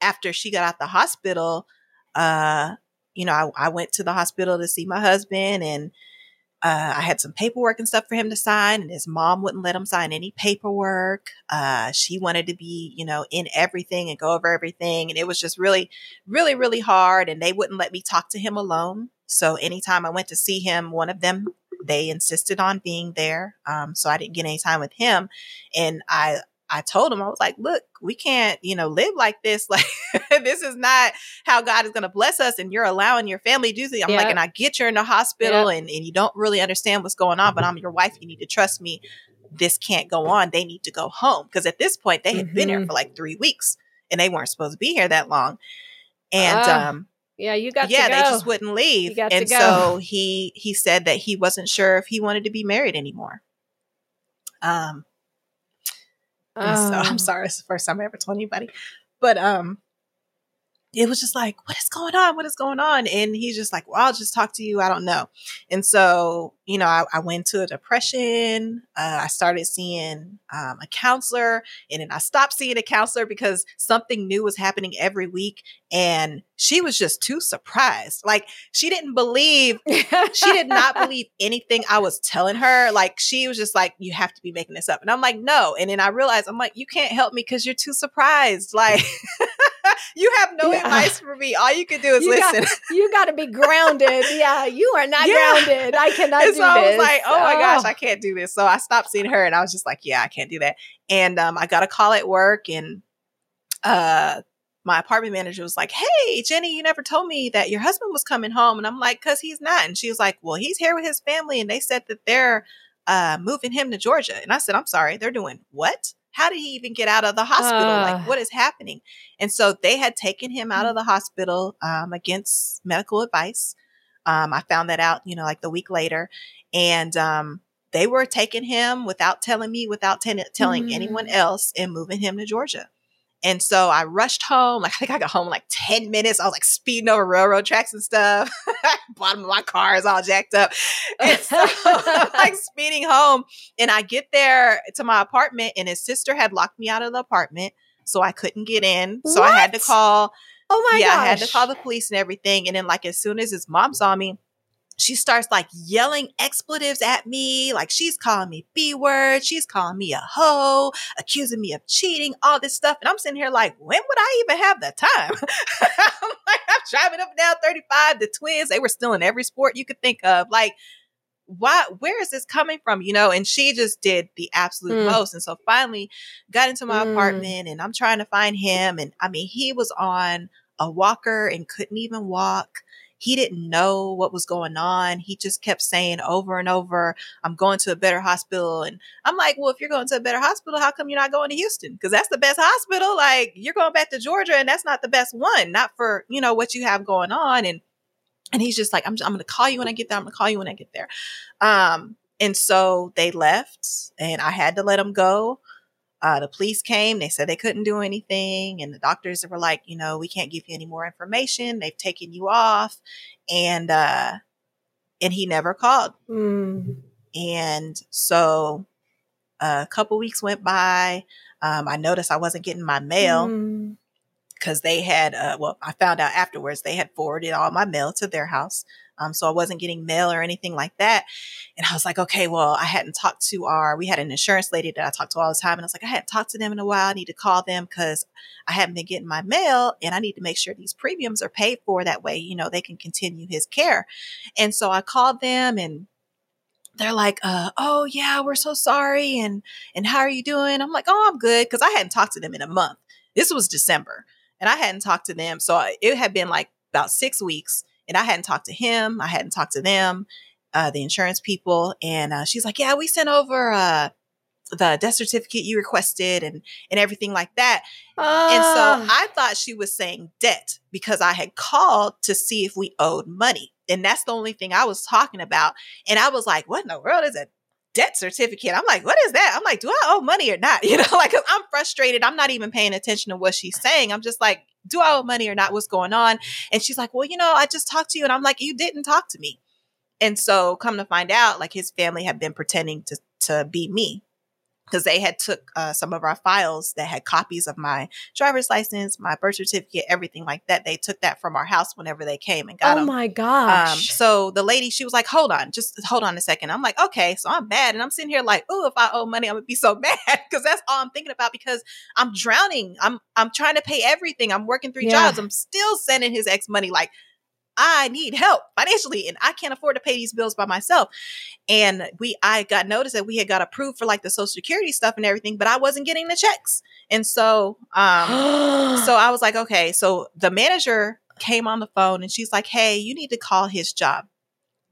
after she got out the hospital uh you know I, I went to the hospital to see my husband and uh, I had some paperwork and stuff for him to sign, and his mom wouldn't let him sign any paperwork. Uh, she wanted to be, you know, in everything and go over everything. And it was just really, really, really hard. And they wouldn't let me talk to him alone. So anytime I went to see him, one of them, they insisted on being there. Um, so I didn't get any time with him. And I, I told him, I was like, look, we can't, you know, live like this. Like, this is not how God is going to bless us. And you're allowing your family to do things. I'm like, and I get you're in the hospital and, and you don't really understand what's going on, but I'm your wife. You need to trust me. This can't go on. They need to go home. Because at this point, they had been here Mhm. for like three weeks and they weren't supposed to be here that long. And, Ah, um, Yeah, you got yeah, to they just wouldn't leave. You got to and go. so he he said that he wasn't sure if he wanted to be married anymore. Um, so. I'm sorry, it's the first time I ever told anybody. But um it was just like, what is going on? What is going on? And he's just like, well, I'll just talk to you. I don't know. And so, you know, I, I went to a depression. Uh, I started seeing um, a counselor and then I stopped seeing a counselor because something new was happening every week. And she was just too surprised. Like she didn't believe she did not believe anything I was telling her. Like she was just like, "You have to be making this up," and I'm like, "No." And then I realized I'm like, "You can't help me because you're too surprised. Like you have no Yeah. advice for me. All you can do is You got- listen." you got to be grounded. Yeah, you are not Yeah. grounded. I cannot and do so I was this. like, "Oh my gosh, I can't do this." So I stopped seeing her, and I was just like, "Yeah, I can't do that." And um, I got a call at work, and uh, my apartment manager was like, "Hey, Jenny, you never told me that your husband was coming home." And I'm like, "Cause he's not." And she was like, "Well, he's here with his family, and they said that they're uh, moving him to Georgia." And I said, "I'm sorry, they're doing what?" How did he even get out of the hospital? Ah. like, what is happening? And so they had taken him out of the hospital um, against medical advice. Um, I found that out, you know, like the week later. And um, they were taking him without telling me, without ten- telling Mm. anyone else, and moving him to Georgia. And so I rushed home. Like I think I got home in like 10 minutes. I was like speeding over railroad tracks and stuff. Bottom of my car is all jacked up. And so I'm like speeding home. And I get there to my apartment and his sister had locked me out of the apartment. So I couldn't get in. So What? I had to call. Oh my God. yeah, gosh. I had to call the police and everything. And then like as soon as his mom saw me, she starts like yelling expletives at me. Like she's calling me B word. She's calling me a hoe, accusing me of cheating, all this stuff. And I'm sitting here like, when would I even have the time? I'm like, I'm driving up and down 35. The twins, they were still in every sport you could think of. Like, why, where is this coming from? You know, and she just did the absolute Mm. most. And so finally got into my Mm. apartment and I'm trying to find him. And I mean, he was on a walker and couldn't even walk he didn't know what was going on. He just kept saying over and over, I'm going to a better hospital. And I'm like, well, if you're going to a better hospital, how come you're not going to Houston? Because that's the best hospital. Like, you're going back to Georgia and that's not the best one, not for, you know, what you have going on. And and he's just like, I'm, I'm going to call you when I get there. I'm going to call you when I get there. Um, and so they left and I had to let him go. Uh, the police came. They said they couldn't do anything, and the doctors were like, you know, we can't give you any more information. They've taken you off, and uh, and he never called. Mm. And so a couple weeks went by. Um, I noticed I wasn't getting my mail Mm. because they had, uh, well, I found out afterwards they had forwarded all my mail to their house. Um, so I wasn't getting mail or anything like that. And I was like, okay, well, I hadn't talked to our, we had an insurance lady that I talked to all the time. And I was like, I hadn't talked to them in a while. I need to call them because I haven't been getting my mail and I need to make sure these premiums are paid for. That way, you know, they can continue his care. And so I called them and they're like, uh, oh yeah, we're so sorry. And, and how are you doing? I'm like, oh, I'm good. Cause I hadn't talked to them in a month. This was December and I hadn't talked to them. So it had been like about six weeks and I hadn't talked to him. I hadn't talked to them, uh, the insurance people. And, uh, she's like, yeah, we sent over, uh, the death certificate you requested and, and everything like that. And so Ah. I thought she was saying debt because I had called to see if we owed money. And that's the only thing I was talking about. And I was like, what in the world is a debt certificate? I'm like, what is that? I'm like, do I owe money or not? You know, like, I'm frustrated. I'm not even paying attention to what she's saying. I'm just like, do I owe money or not? What's going on? And she's like, well, you know, I just talked to you. And I'm like, you didn't talk to me. And so come to find out, like his family had been pretending to, to be me because they had took uh, some of our files that had copies of my driver's license, my birth certificate, everything like that. They took that from our house whenever they came and got oh them. my Um, gosh. so the lady, she was like, hold on, just hold on a second. I'm like, okay, so I'm mad. And I'm sitting here like, oh, if I owe money, I'm gonna be so mad. Cause that's all I'm thinking about because I'm drowning. I'm I'm trying to pay everything. I'm working three Yeah. jobs. I'm still sending his ex money. Like, I need help financially and I can't afford to pay these bills by myself. And we I got notice that we had got approved for like the social security stuff and everything, but I wasn't getting the checks. And so um so I was like, okay. So the manager came on the phone and she's like, hey, you need to call his job.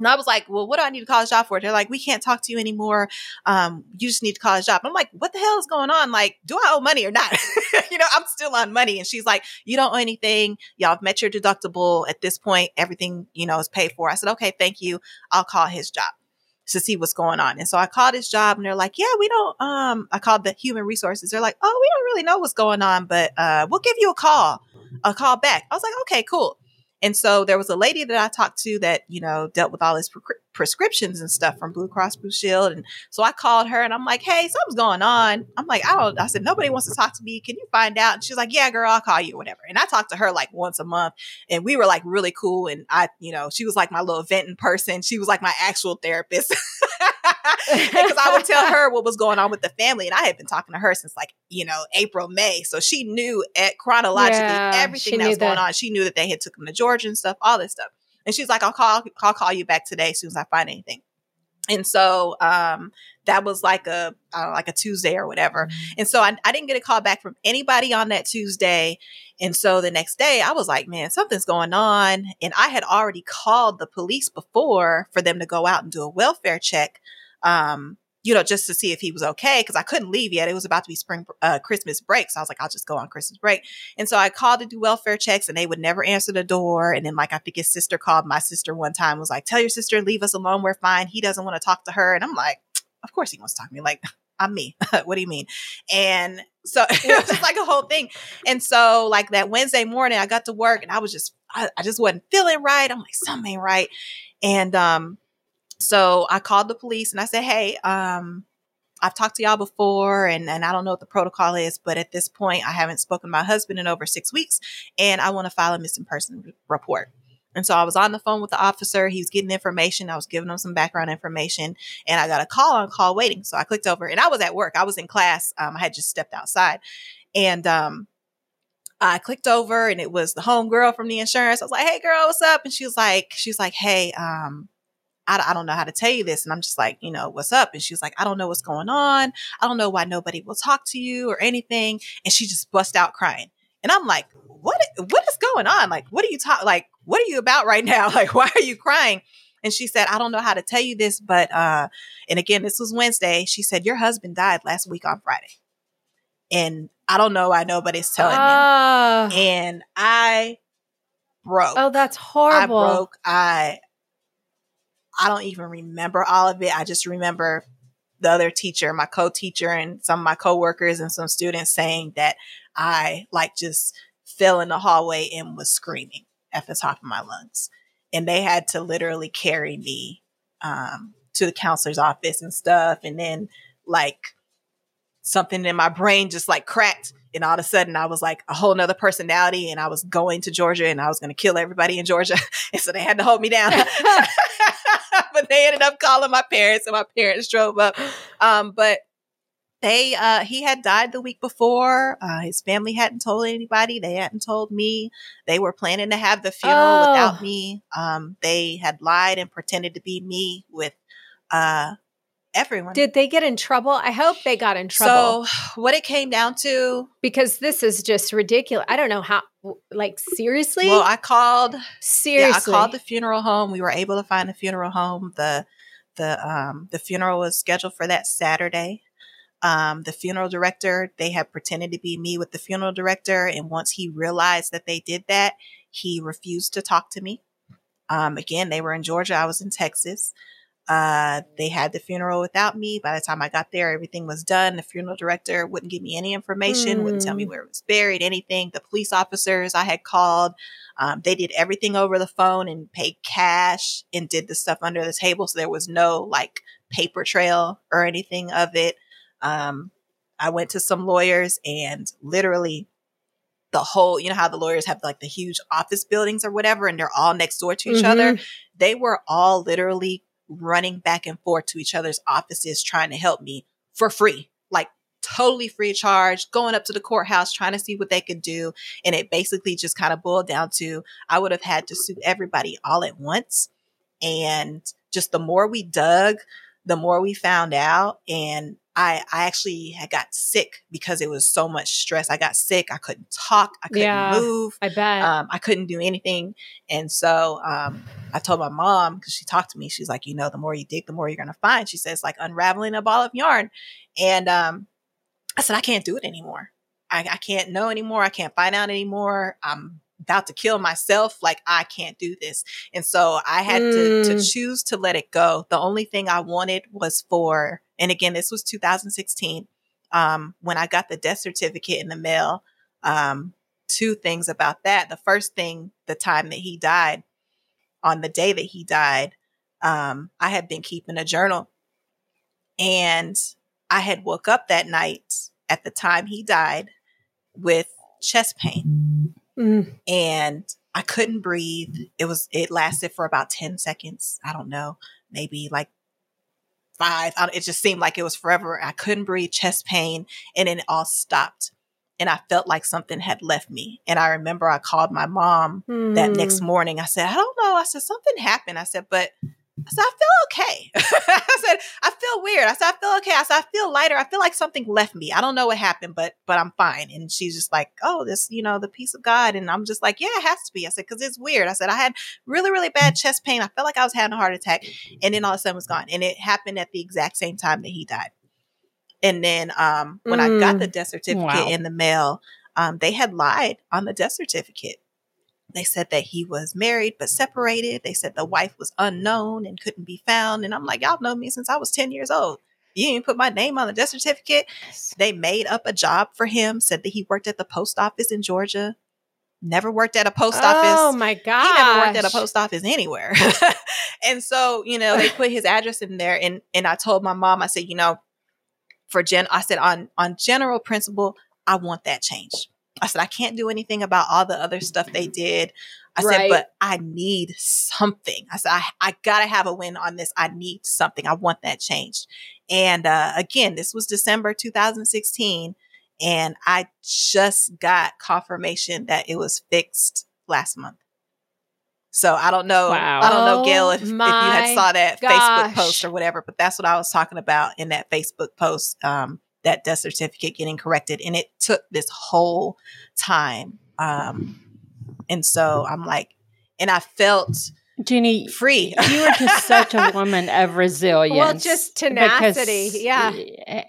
And I was like, well, what do I need to call his job for? They're like, we can't talk to you anymore. Um, you just need to call his job. I'm like, what the hell is going on? Like, do I owe money or not? you know, I'm still on money. And she's like, you don't owe anything. Y'all have met your deductible. At this point, everything, you know, is paid for. I said, okay, thank you. I'll call his job to see what's going on. And so I called his job and they're like, yeah, we don't, um, I called the human resources. They're like, oh, we don't really know what's going on, but, uh, we'll give you a call, a call back. I was like, okay, cool. And so there was a lady that I talked to that, you know, dealt with all his pre- prescriptions and stuff from Blue Cross Blue Shield. And so I called her and I'm like, hey, something's going on. I'm like, I don't, I said, nobody wants to talk to me. Can you find out? And she's like, yeah, girl, I'll call you whatever. And I talked to her like once a month and we were like really cool. And I, you know, she was like my little venting person. She was like my actual therapist. Because I would tell her what was going on with the family. And I had been talking to her since like, you know, April, May. So she knew at chronologically Yeah, everything that was going on. She knew that they had took them to Georgia and stuff, all this stuff. And she's like, I'll call, I'll call you back today as soon as I find anything. And so um, that was like a I don't know, like a Tuesday or whatever. And so I, I didn't get a call back from anybody on that Tuesday. And so the next day I was like, man, something's going on. And I had already called the police before for them to go out and do a welfare check. Um, you know, just to see if he was okay, because I couldn't leave yet. It was about to be spring, uh, Christmas break. So I was like, I'll just go on Christmas break. And so I called to do welfare checks and they would never answer the door. And then like, I think his sister called my sister one time, was like, tell your sister, leave us alone. We're fine. He doesn't want to talk to her. And I'm like, of course he wants to talk to me. Like, I'm me. what do you mean? And so it was just like a whole thing. And so like that Wednesday morning, I got to work and I was just, I, I just wasn't feeling right. I'm like, something ain't right. And um, so I called the police and I said, hey, um, I've talked to y'all before and, and I don't know what the protocol is, but at this point, I haven't spoken to my husband in over six weeks and I want to file a missing person report. And so I was on the phone with the officer. He was getting information. I was giving him some background information and I got a call on call waiting. So I clicked over and I was at work. I was in class. Um, I had just stepped outside and, um, I clicked over and it was the home girl from the insurance. I was like, Hey girl, what's up? And she was like, she was like, Hey, um, I, I don't know how to tell you this. And I'm just like, you know, what's up? And she was like, I don't know what's going on. I don't know why nobody will talk to you or anything. And she just bust out crying. And I'm like, what, what is going on? Like, what are you talking? Like, what are you about right now? Like, why are you crying? And she said, I don't know how to tell you this, but, uh, and again, this was Wednesday. She said, your husband died last week on Friday. And I don't know why nobody's telling uh, me. And I broke. Oh, that's horrible. I broke. I, I don't even remember all of it. I just remember the other teacher, my co-teacher and some of my coworkers and some students saying that I like just fell in the hallway and was screaming at the top of my lungs. And they had to literally carry me um, to the counselor's office and stuff. And then like something in my brain just like cracked. And all of a sudden I was like a whole nother personality and I was going to Georgia and I was going to kill everybody in Georgia. and so they had to hold me down. they ended up calling my parents and my parents drove up. Um, but they uh he had died the week before uh his family hadn't told anybody they hadn't told me they were planning to have the funeral oh. without me um they had lied and pretended to be me with uh everyone. Did they get in trouble? I hope they got in trouble. So, what it came down to because this is just ridiculous. I don't know how like seriously? Well, I called seriously. Yeah, I called the funeral home. We were able to find the funeral home. The the um the funeral was scheduled for that Saturday. Um, the funeral director, they had pretended to be me with the funeral director. And once he realized that they did that, he refused to talk to me. Um, again, they were in Georgia. I was in Texas. Uh, they had the funeral without me. By the time I got there, everything was done. The funeral director wouldn't give me any information, mm. wouldn't tell me mm. where it was buried, anything. The police officers I had called, um, they did everything over the phone and paid cash and did the stuff under the table. So there was no like paper trail or anything of it. Um, I went to some lawyers and literally the whole, you know how the lawyers have like the huge office buildings or whatever, and they're all next door to each mm-hmm. other. They were all literally running back and forth to each other's offices trying to help me for free, like totally free of charge, going up to the courthouse trying to see what they could do. And it basically just kind of boiled down to I would have had to sue everybody all at once. And just the more we dug, the more we found out. And I, I actually had got sick because it was so much stress. I got sick. I couldn't talk. I couldn't yeah, move. I bet. Um, I couldn't do anything. And so, um, I told my mom because she talked to me. She's like, you know, the more you dig, the more you're going to find. She says like unraveling a ball of yarn. And, um, I said, I can't do it anymore. I, I can't know anymore. I can't find out anymore. I'm about to kill myself. Like I can't do this. And so I had mm. to, to mm. choose to let it go. The only thing I wanted was for and again, this was 2016. Um, when I got the death certificate in the mail, um, two things about that. The first thing, the time that he died, on the day that he died, um, I had been keeping a journal. And I had woke up that night at the time he died with chest pain. Mm. And I couldn't breathe. It was, it lasted for about 10 seconds. I don't know, maybe like five. it just seemed like it was forever. I couldn't breathe, chest pain, and then it all stopped. And I felt like something had left me. And I remember I called my mom mm. that next hmm. morning. I said, I don't know. I said, something happened. I said, but I said, I feel okay. I said, I feel weird. I said, I feel okay. I said, I feel lighter. I feel like something left me. I don't know what happened, but but I'm fine. And she's just like, oh, this, you know, the peace of God. And I'm just like, yeah, it has to be. I said, because it's weird. I said, I had really, really bad chest pain. I felt like I was having a heart attack. And then all of a sudden it was gone. And it happened at the exact same time that he died. And then um, when mm. I got the mm. death certificate wow. in the mail, um, they had lied on the death certificate. They said that he was married but separated. They said the wife was unknown and couldn't be found. And I'm like, y'all know me since I was 10 years old. You didn't put my name on the death certificate. They made up a job for him, said that he worked at the post office in Georgia. Never worked at a post oh office. Oh my god! He never worked at a post office anywhere. and so, you know, they put his address in there and and I told my mom, I said, you know, for gen I said on on general principle, I want that changed. I said, I can't do anything about all the other stuff they did. I Right. said, but I need something. I said, I, I gotta have a win on this. I need something. I want that changed. And uh, again, this was December 2016. And I just got confirmation that it was fixed last month. So I don't know. Wow. I don't know, Gail, Oh if, if you had saw that Facebook post or whatever, but that's what I was talking about in that Facebook post. Um, that death certificate getting corrected, and it took this whole time. Um, and so I'm like, and I felt Jenny, free. you are just such a woman of resilience. Well, just tenacity, yeah.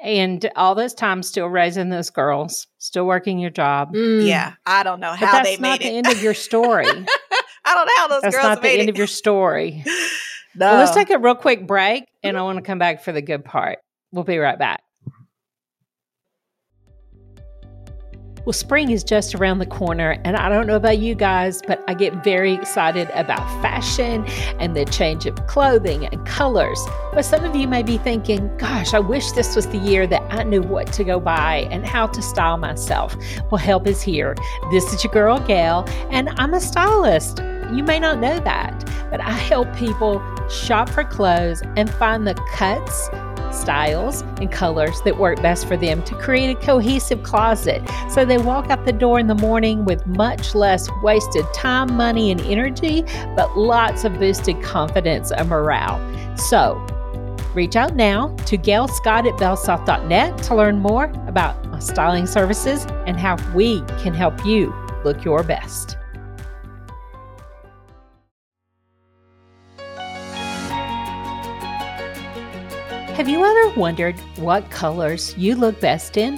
And all this time still raising those girls, still working your job. Mm. yeah, I don't know how But that's they made it. That's not the end of your story. I don't know how those that's girls not the end it. of your story. no. Well, let's take a real quick break, and I want to come back for the good part. We'll be right back. Well, spring is just around the corner, and I don't know about you guys, but I get very excited about fashion and the change of clothing and colors. But some of you may be thinking, gosh, I wish this was the year that I knew what to go buy and how to style myself. Well, help is here. This is your girl, Gail, and I'm a stylist. You may not know that, but I help people shop for clothes and find the cuts, styles, and colors that work best for them to create a cohesive closet so they walk out the door in the morning with much less wasted time, money, and energy, but lots of boosted confidence and morale. So, reach out now to Gail Scott at bellsouth.net to learn more about my styling services and how we can help you look your best. Have you ever wondered what colors you look best in?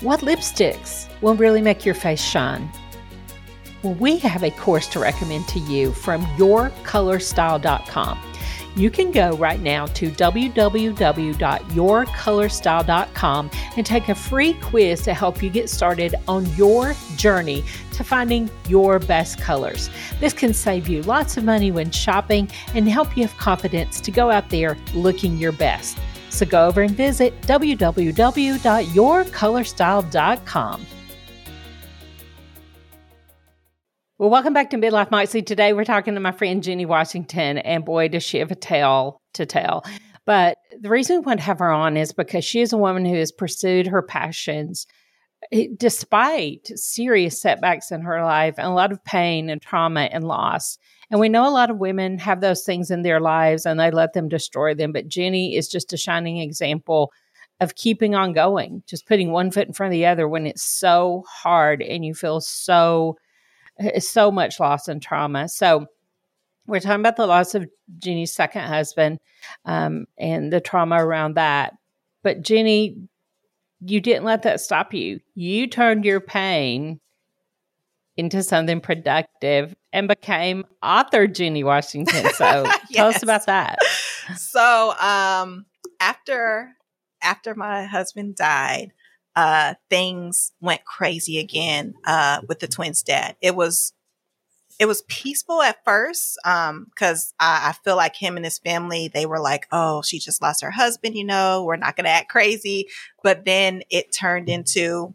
What lipsticks will really make your face shine? Well, we have a course to recommend to you from yourcolorstyle.com. You can go right now to www.yourcolorstyle.com and take a free quiz to help you get started on your journey to finding your best colors. This can save you lots of money when shopping and help you have confidence to go out there looking your best. So go over and visit www.yourcolorstyle.com. Well, welcome back to Midlife Moxie. Today we're talking to my friend Jenny Washington, and boy, does she have a tale to tell. But the reason we want to have her on is because she is a woman who has pursued her passions eh, despite serious setbacks in her life and a lot of pain and trauma and loss. And we know a lot of women have those things in their lives and they let them destroy them. But Jenny is just a shining example of keeping on going, just putting one foot in front of the other when it's so hard and you feel so eh, so much loss and trauma. So we're talking about the loss of Jenny's second husband um, and the trauma around that. But Jenny, you didn't let that stop you. You turned your pain into something productive and became author Jenny Washington. So tell us about that. so um after after my husband died uh things went crazy again uh with the twins dad it was it was peaceful at first um because I, I feel like him and his family they were like oh she just lost her husband you know we're not gonna act crazy. But then it turned into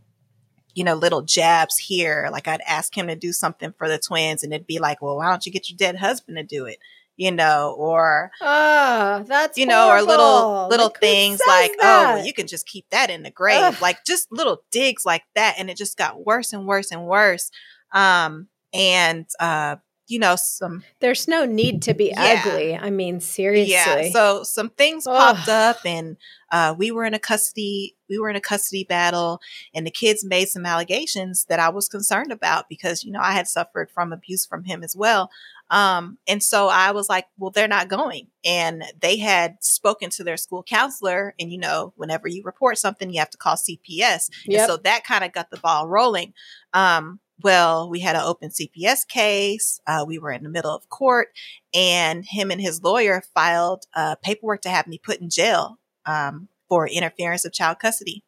you know little jabs here like i'd ask him to do something for the twins and it'd be like well why don't you get your dead husband to do it? You know or Oh, that's you know, or little little Like, things like, oh, well, you can just keep that in the grave, Ugh. like just little digs like that, and it just got worse and worse and worse. Um, and uh, you know, some There's no need to be Yeah. ugly. I mean, seriously. yeah, so some things Ugh. popped up, and uh, we were in a custody we were in a custody battle, and the kids made some allegations that I was concerned about because you know I had suffered from abuse from him as well. Um, and so I was like, well, they're not going. And they had spoken to their school counselor. And, you know, whenever you report something, you have to call CPS. And so that kind of got the ball rolling. Um, well, we had an open CPS case. Uh, we were in the middle of court and him and his lawyer filed uh, paperwork to have me put in jail um, for interference of child custody.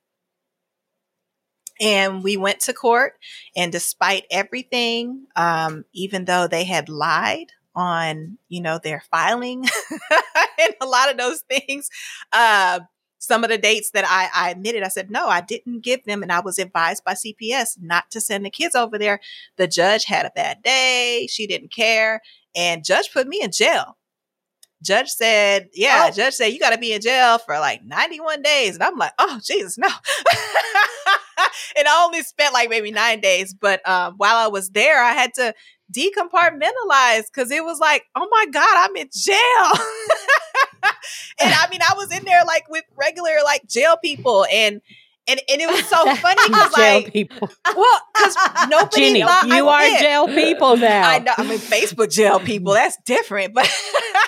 And we went to court, and despite everything, um, even though they had lied on, you know, their filing and a lot of those things, uh, some of the dates that I, I admitted, I said, no, I didn't give them. And I was advised by CPS not to send the kids over there. The judge had a bad day. She didn't care. And judge put me in jail. Judge said, yeah, oh. judge said, you got to be in jail for like 91 days. And I'm like, oh, Jesus, no. and I only spent like maybe nine days. But um, while I was there, I had to decompartmentalize because it was like, oh my God, I'm in jail. and I mean, I was in there like with regular like jail people and and, and it was so funny because like people. well because nobody Jenny, thought you I are jail people now. I know I mean Facebook jail people. That's different but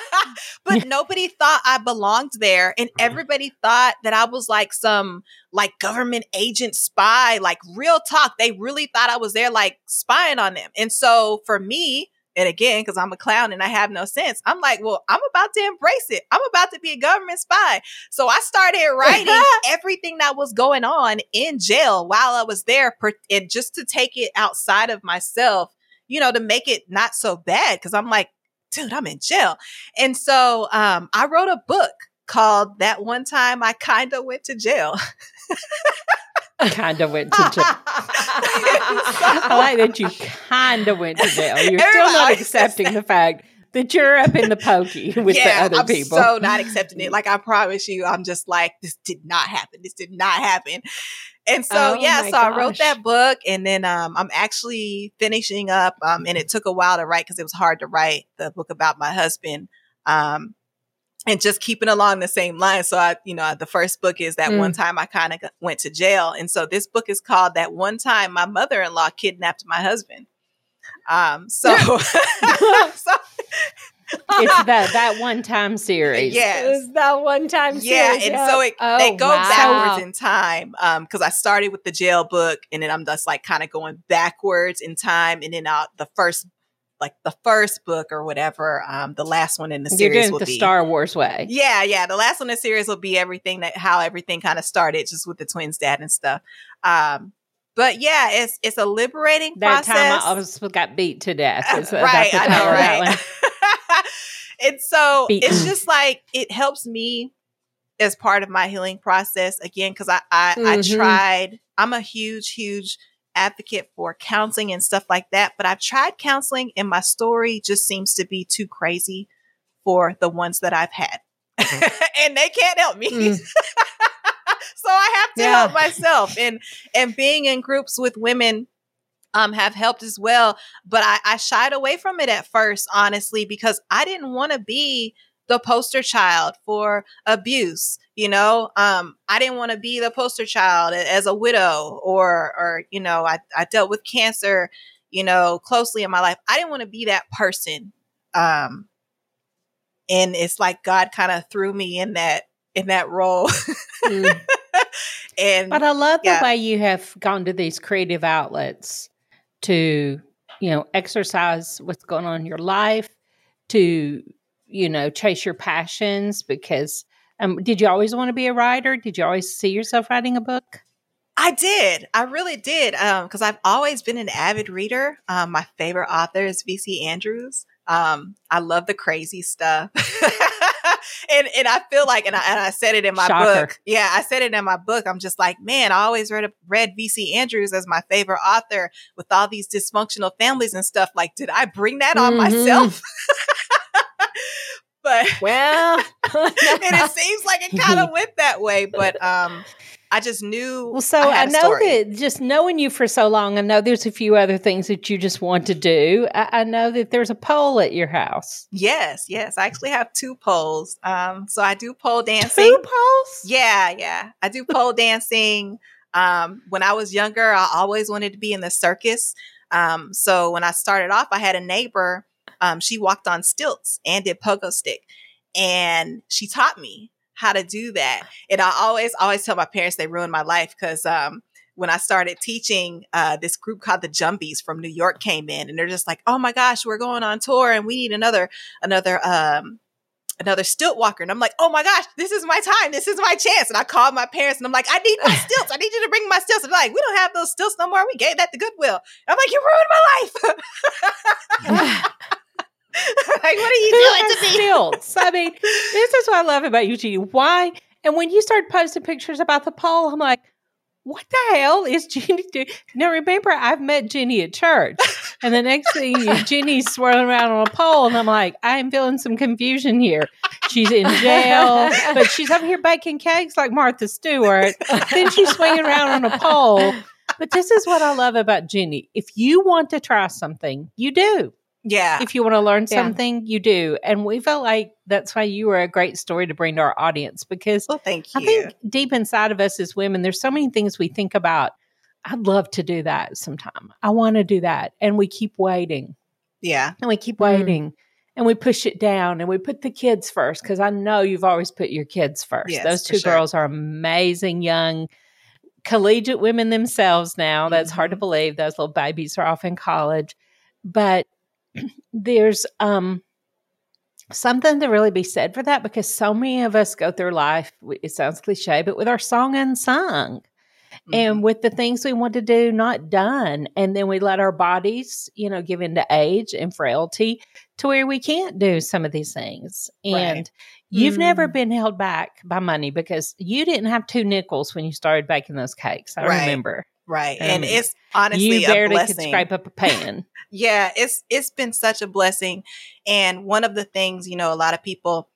but nobody thought I belonged there and mm-hmm. everybody thought that I was like some like government agent spy like real talk. They really thought I was there like spying on them. And so for me and again, because I'm a clown and I have no sense, I'm like, well, I'm about to embrace it. I'm about to be a government spy. So I started writing everything that was going on in jail while I was there, and just to take it outside of myself, you know, to make it not so bad. Cause I'm like, dude, I'm in jail. And so um, I wrote a book called That One Time I Kinda Went to Jail. kind of went to jail. I like that you kind of went to jail. You're still not accepting the fact that you're up in the pokey with yeah, the other I'm people. so not accepting it. Like I promise you, I'm just like, this did not happen. This did not happen. And so oh yeah, so gosh. I wrote that book and then um, I'm actually finishing up um, and it took a while to write because it was hard to write the book about my husband. Um, and just keeping along the same line. So I, you know, the first book is that mm. one time I kind of went to jail. And so this book is called that one time my mother-in-law kidnapped my husband. Um, so, so it's that that one time series. Yes. that one time series. Yeah. And yeah. so it, oh, they go wow. backwards in time. Um, cause I started with the jail book and then I'm just like kind of going backwards in time. And then uh, the first like the first book or whatever. Um, the last one in the series You're doing will the be Star Wars way. Yeah, yeah. The last one in the series will be everything that how everything kind of started, just with the twins' dad and stuff. Um, but yeah, it's it's a liberating that process. time I almost got beat to death. Uh, right, I know, right. and so Beaten. it's just like it helps me as part of my healing process again because I I, mm-hmm. I tried. I'm a huge, huge advocate for counseling and stuff like that, but I've tried counseling and my story just seems to be too crazy for the ones that I've had. Mm-hmm. and they can't help me. Mm. so I have to yeah. help myself. And and being in groups with women um, have helped as well. But I, I shied away from it at first, honestly, because I didn't want to be the poster child for abuse. You know, um, I didn't want to be the poster child as a widow or, or, you know, I, I dealt with cancer, you know, closely in my life. I didn't want to be that person. Um, and it's like God kind of threw me in that, in that role. mm. And, but I love yeah. the way you have gone to these creative outlets to, you know, exercise what's going on in your life, to you know, chase your passions? Because um, did you always want to be a writer? Did you always see yourself writing a book? I did. I really did. Because um, I've always been an avid reader. Um, my favorite author is V.C. Andrews. Um, I love the crazy stuff. and and I feel like, and I, and I said it in my Shocker. book. Yeah, I said it in my book. I'm just like, man, I always read read V.C. Andrews as my favorite author with all these dysfunctional families and stuff. Like, did I bring that on mm-hmm. myself? but well, and it seems like it kind of went that way. But um, I just knew. Well, so I, I know that just knowing you for so long, I know there's a few other things that you just want to do. I, I know that there's a pole at your house. Yes, yes, I actually have two poles. Um, so I do pole dancing. Two poles? Yeah, yeah, I do pole dancing. Um, when I was younger, I always wanted to be in the circus. Um, so when I started off, I had a neighbor um, she walked on stilts and did pogo stick. And she taught me how to do that. And I always, always tell my parents they ruined my life because um, when I started teaching, uh, this group called the Jumbies from New York came in and they're just like, oh my gosh, we're going on tour and we need another, another, um, another stilt walker. And I'm like, oh my gosh, this is my time. This is my chance. And I called my parents and I'm like, I need my stilts. I need you to bring my stilts. And they're like, we don't have those stilts no more. We gave that to Goodwill. And I'm like, you ruined my life. like, what are you doing to me? Stilts. I mean, this is what I love about you, Jeannie. Why? And when you start posting pictures about the pole, I'm like, what the hell is Jenny doing? Now, remember, I've met Jenny at church. And the next thing, Jenny's swirling around on a pole. And I'm like, I'm feeling some confusion here. She's in jail, but she's over here baking cakes like Martha Stewart. then she's swinging around on a pole. But this is what I love about Jenny. If you want to try something, you do. Yeah. If you want to learn Yeah. something, you do. And we felt like that's why you were a great story to bring to our audience because Well, thank you. I think deep inside of us as women, there's so many things we think about. I'd love to do that sometime. I want to do that. And we keep waiting yeah. and we keep Mm. waiting and we push it down and we put the kids first because I know you've always put your kids first. Yes, Those two sure. girls are amazing young collegiate women themselves now. That's hard to Mhm. believe. Those little babies are off in college. But there's um something to really be said for that because so many of us go through life it sounds cliche but with our song unsung Mhm. and with the things we want to do not done and then we let our bodies you know give into age and frailty to where we can't do some of these things and Right. you've never Mm. been held back by money because you didn't have two nickels when you started baking those cakes i Right. remember right. um, and it's honestly you a barely could blessing. scrape up a pan yeah it's it's been such a blessing and one of the things you know a lot of people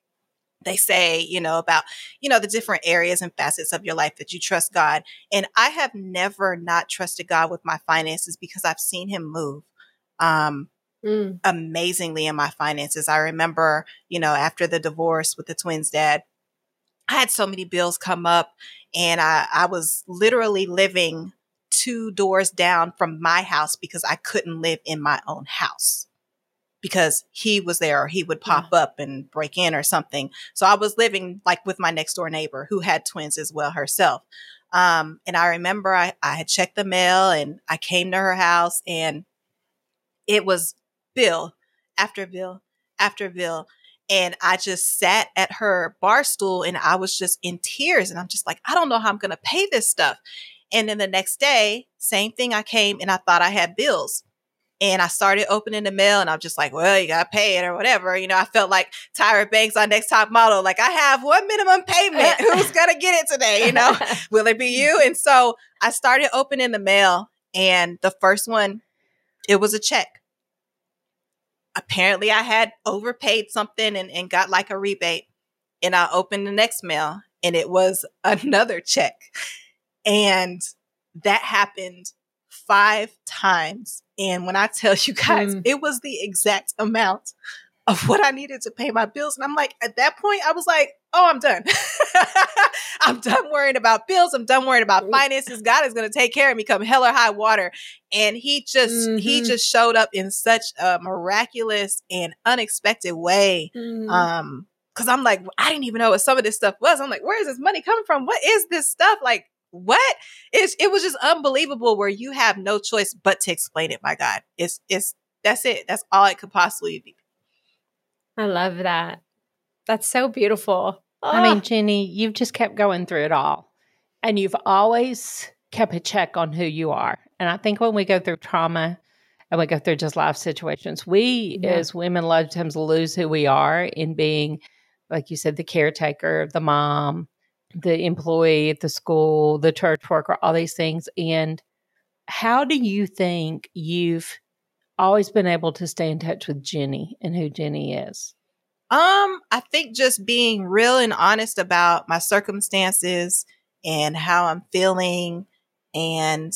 they say you know about you know the different areas and facets of your life that you trust god and i have never not trusted god with my finances because i've seen him move um Mm. amazingly in my finances i remember you know after the divorce with the twins dad i had so many bills come up and i i was literally living two doors down from my house because I couldn't live in my own house because he was there or he would pop up and break in or something. So I was living like with my next door neighbor who had twins as well herself. Um, and I remember I, I had checked the mail and I came to her house and it was bill after bill after bill. And I just sat at her bar stool and I was just in tears. And I'm just like, I don't know how I'm going to pay this stuff. And then the next day, same thing. I came and I thought I had bills. And I started opening the mail and I'm just like, well, you got to pay it or whatever. You know, I felt like Tyra Banks on Next Top Model. Like, I have one minimum payment. Who's going to get it today? You know, will it be you? And so I started opening the mail. And the first one, it was a check. Apparently, I had overpaid something and, and got like a rebate. And I opened the next mail and it was another check. And that happened five times. And when I tell you guys, Mm. it was the exact amount of what I needed to pay my bills. And I'm like, at that point, I was like, oh, I'm done. I'm done worrying about bills. I'm done worrying about finances. God is going to take care of me come hell or high water. And he just, he Mhm. just showed up in such a miraculous and unexpected way. Mm. Um, cause I'm like, I didn't even know what some of this stuff was. I'm like, where is this money coming from? What is this stuff? Like, what? It's it was just unbelievable where you have no choice but to explain it, my God. It's it's that's it. That's all it could possibly be. I love that. That's so beautiful. I mean, Oh. Jenny, you've just kept going through it all. And you've always kept a check on who you are. And I think when we go through trauma and we go through just life situations, we Yeah. as women a lot of times lose who we are in being, like you said, the caretaker, the mom, the employee at the school, the church worker, all these things. And how do you think you've always been able to stay in touch with Jenny and who Jenny is? Um, I think just being real and honest about my circumstances and how I'm feeling and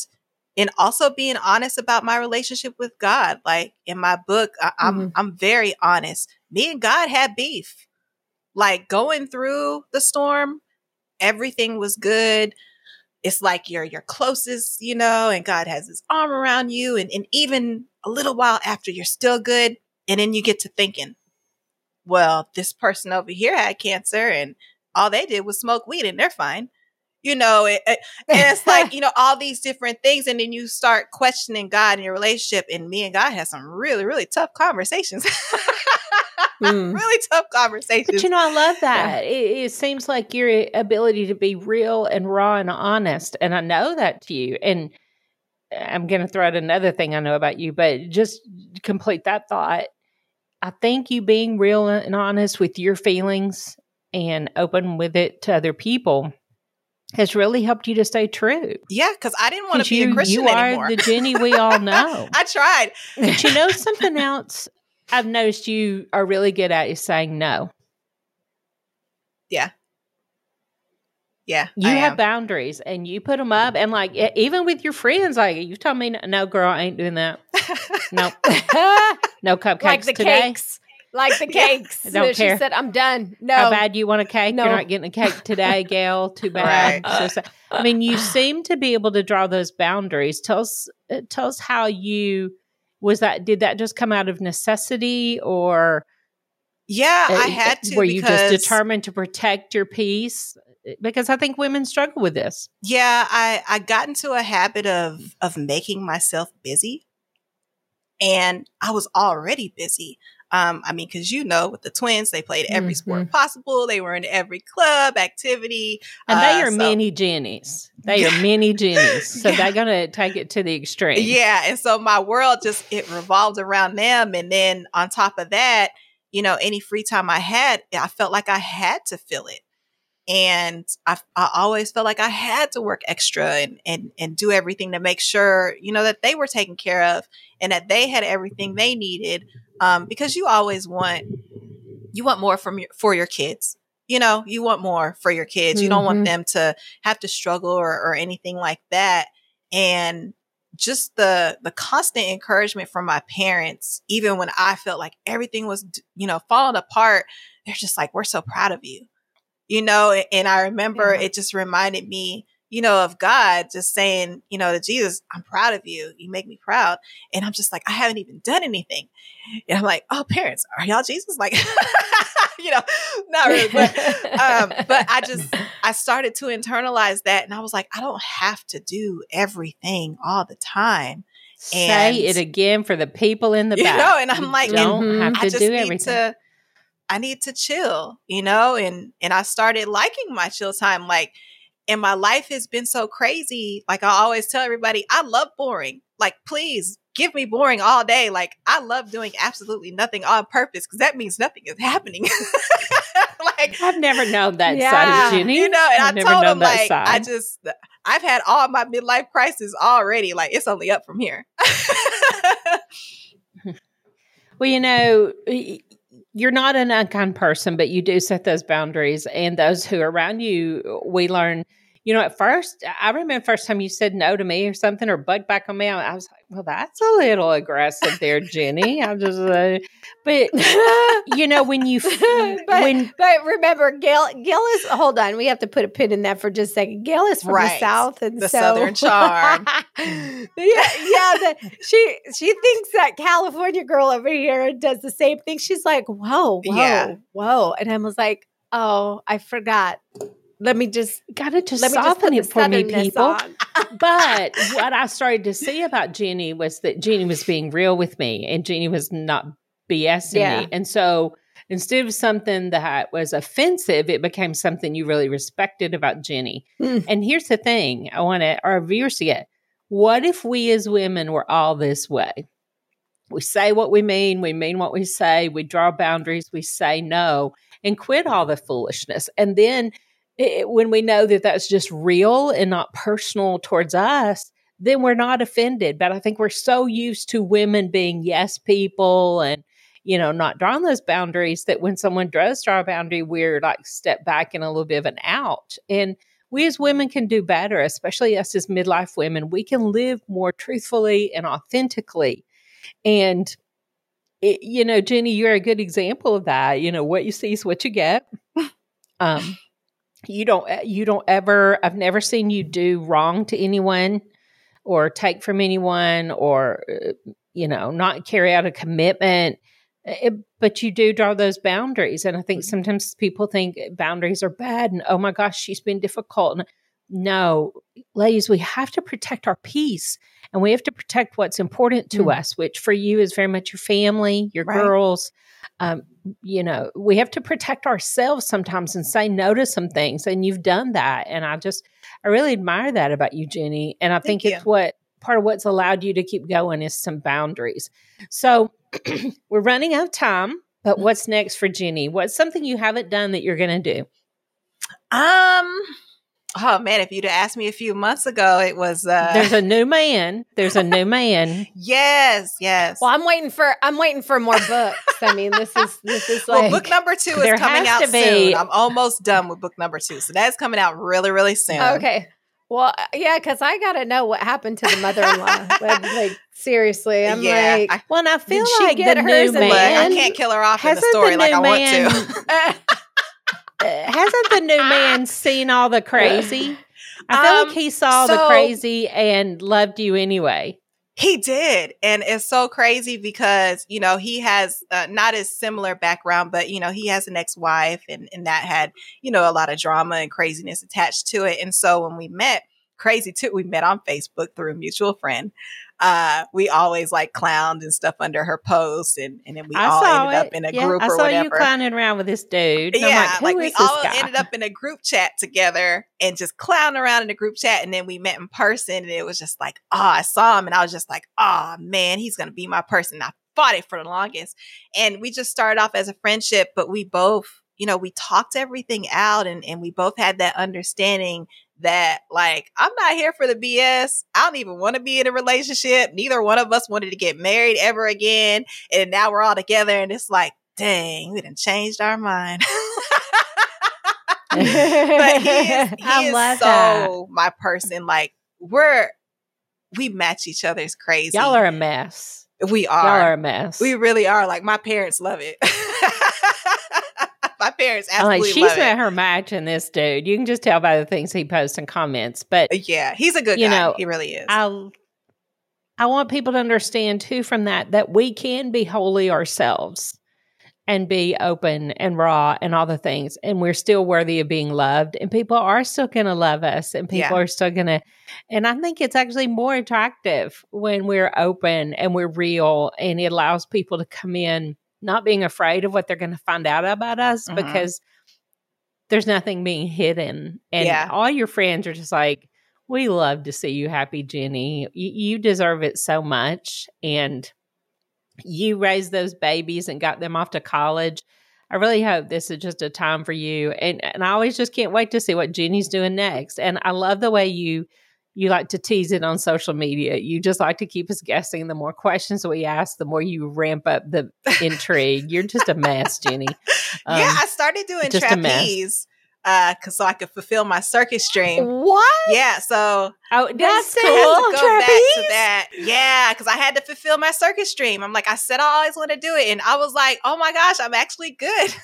and also being honest about my relationship with God. Like in my book, I, I'm I'm very honest. Me and God had beef. Like going through the storm, everything was good. It's like you're your closest, you know, and God has his arm around you. And, and even a little while after, you're still good. And then you get to thinking, well, this person over here had cancer and all they did was smoke weed and they're fine. You know, it, it- and it's like, you know, all these different things. And then you start questioning God and your relationship. And me and God had some really, really tough conversations. mm. really tough conversations. But you know, I love that. Yeah. It, it, seems like your ability to be real and raw and honest, and I know that to you. And I'm going to throw out another thing I know about you, but just complete that thought. I think you being real and honest with your feelings and open with it to other people has really helped you to stay true. Yeah, because I didn't want to be you, a Christian You are anymore. the Jenny we all know. I tried. But you know something else I've noticed you are really good at is saying no. Yeah. Yeah. You I have am. boundaries and you put them up. And like, even with your friends, like, you've told me, no, girl, I ain't doing that. no. no cupcakes like the today. Cakes like the cakes. I don't care. She said, "I'm done." No. How bad you want a cake? No. You're not getting a cake today, Gail. Too bad. Right. So, so, I mean, you seem to be able to draw those boundaries. Tell us, uh, tell us how you was that. Did that just come out of necessity, or yeah, uh, I had to. Were you just determined to protect your peace? Because I think women struggle with this. Yeah, I I got into a habit of of making myself busy, and I was already busy. Um, I mean, because you know, with the twins, they played every mm-hmm. sport possible. They were in every club activity, and uh, they are so, mini Jennies. They are mini Jennies, so yeah. they're gonna take it to the extreme. Yeah, and so my world just it revolved around them, and then on top of that, you know, any free time I had, I felt like I had to fill it. And I, I always felt like I had to work extra and, and, and do everything to make sure, you know, that they were taken care of and that they had everything they needed um, because you always want you want more from your for your kids. You know, you want more for your kids. You don't want mm-hmm. them to have to struggle or, or anything like that. And just the the constant encouragement from my parents, even when I felt like everything was, you know, falling apart, they're just like, "We're so proud of you," you know. And I remember yeah. it just reminded me you know, of God just saying, you know, to Jesus, I'm proud of you. You make me proud. And I'm just like, I haven't even done anything. And I'm like, oh, parents, are y'all Jesus? Like, you know, not really, but, um, but I just, I started to internalize that. And I was like, I don't have to do everything all the time. And, Say it again for the people in the back. You know, and I'm like, don't have to I just do everything. To, I need to chill, you know, and, and I started liking my chill time. Like, and my life has been so crazy. Like I always tell everybody, I love boring. Like, please give me boring all day. Like, I love doing absolutely nothing on purpose because that means nothing is happening. like, I've never known that yeah, side of Jenny. You know, and I've I told him, like, side. I just, uh, I've had all my midlife crisis already. Like, it's only up from here. well, you know, you're not an unkind person, but you do set those boundaries. And those who are around you, we learn you know, at first, I remember first time you said no to me or something or bugged back on me. I was like, well, that's a little aggressive there, Jenny. I'm just, uh, but you know, when you, but, when, but remember, Gail, Gail is, hold on, we have to put a pin in that for just a second. Gail is from right. the South and the so, Southern charm. yeah, yeah. The, she, she thinks that California girl over here does the same thing. She's like, whoa, whoa, yeah. whoa. And I was like, oh, I forgot let me just gotta just let soften it for me, people. but what I started to see about Jenny was that Jenny was being real with me, and Jenny was not BSing yeah. me. And so instead of something that was offensive, it became something you really respected about Jenny. Mm. And here's the thing: I want to our viewers to get. What if we as women were all this way? We say what we mean, we mean what we say, we draw boundaries, we say no, and quit all the foolishness. And then it, when we know that that's just real and not personal towards us, then we're not offended. But I think we're so used to women being yes people and, you know, not drawing those boundaries that when someone does draw a boundary, we're like step back in a little bit of an out. And we as women can do better, especially us as midlife women. We can live more truthfully and authentically. And, it, you know, Jenny, you're a good example of that. You know, what you see is what you get. Um, you don't eh, you don't ever I've never seen you do wrong to anyone or take from anyone or eh, you know not carry out a commitment. It, eh, but you do draw those boundaries. And I think mm-hmm. sometimes people think boundaries are bad and oh my gosh she's been difficult. And no, ladies, we have to protect our peace and we have to protect what's important to Mm. us, which for you is very much your family, your Right. girls. Um, you know, we have to protect ourselves sometimes and say no to some things. And you've done that. And I just, I really admire that about you, Jenny. And I think Thank it's what part of what's allowed you to keep going is some boundaries. So we're running out of time, but Mm-hmm. what's next for Jenny? What's something you haven't done that you're going to do? Um. Oh man, if you'd have asked me a few months ago, it was uh There's a new man. There's a new man. yes, yes. Well, I'm waiting for I'm waiting for more books. I mean, this is this is well, like book number two there is coming has out to be- soon. I'm almost done with book number two, so that's coming out really, really soon. okay. Well, uh, yeah, because I got to know what happened to the mother-in-law. like, like, seriously, I'm yeah, like, I, Well, and I feel she like get the hers new and look, I can't kill her off in the story the like I new want man- to. hasn't the new man seen all the crazy? I feel Um, like he saw the crazy and loved you anyway. He did. And it's so crazy because, you know, he has uh, not as similar background, but, you know, he has an ex wife and, and that had, you know, a lot of drama and craziness attached to it. And so when we met, crazy too, we met on Facebook through a mutual friend. Uh, we always like clowned and stuff under her posts and, and then we I all ended up in a Yeah, group I saw you clowning around with this dude. And Yeah, like, like, we all guy? ended up in a group chat together and just clowning around in a group chat. And then we met in person, and it was just like, oh, I saw him, and I was just like, oh man, he's gonna be my person. I fought it for the longest, and we just started off as a friendship, but we both, you know, we talked everything out, and and we both had that understanding that like I'm not here for the BS. I don't even want to be in a relationship. Neither one of us wanted to get married ever again, and now we're all together, and it's like, dang, we done changed our mind. but he is, he is so that. my person. Like we're we match each other's crazy. Y'all are a mess. we are. Y'all are. a mess. We really are. Like my parents love it. my parents I'm like, she's it. her match in this dude. You can just tell by the things he posts and comments. But uh, Yeah, he's a good You guy. know, he really is. I I want people to understand too from that that we can be wholly ourselves and be open and raw and all the things and we're still worthy of being loved and people are still going to love us and people Yeah. are still going to and I think it's actually more attractive when we're open and we're real and it allows people to come in not being afraid of what they're going to find out about us Mhm. because there's nothing being hidden and Yeah. all your friends are just like we love to see you happy, Jenny. You, you deserve it so much. And you raised those babies and got them off to college. I really hope this is just a time for you. And and I always just can't wait to see what Jenny's doing next. And I love the way you you like to tease it on social media. You just like to keep us guessing. The more questions we ask, the more you ramp up the intrigue. You're just a mess, Jenny. Um, yeah, I started doing just a mess. trapeze uh so I could fulfill my circus dream. what? Yeah, so Oh, That's cool. go back to Trapeze? that. Yeah, because I had to fulfill my circus dream. I'm like, I said I always want to do it. And I was like, oh my gosh, I'm actually good.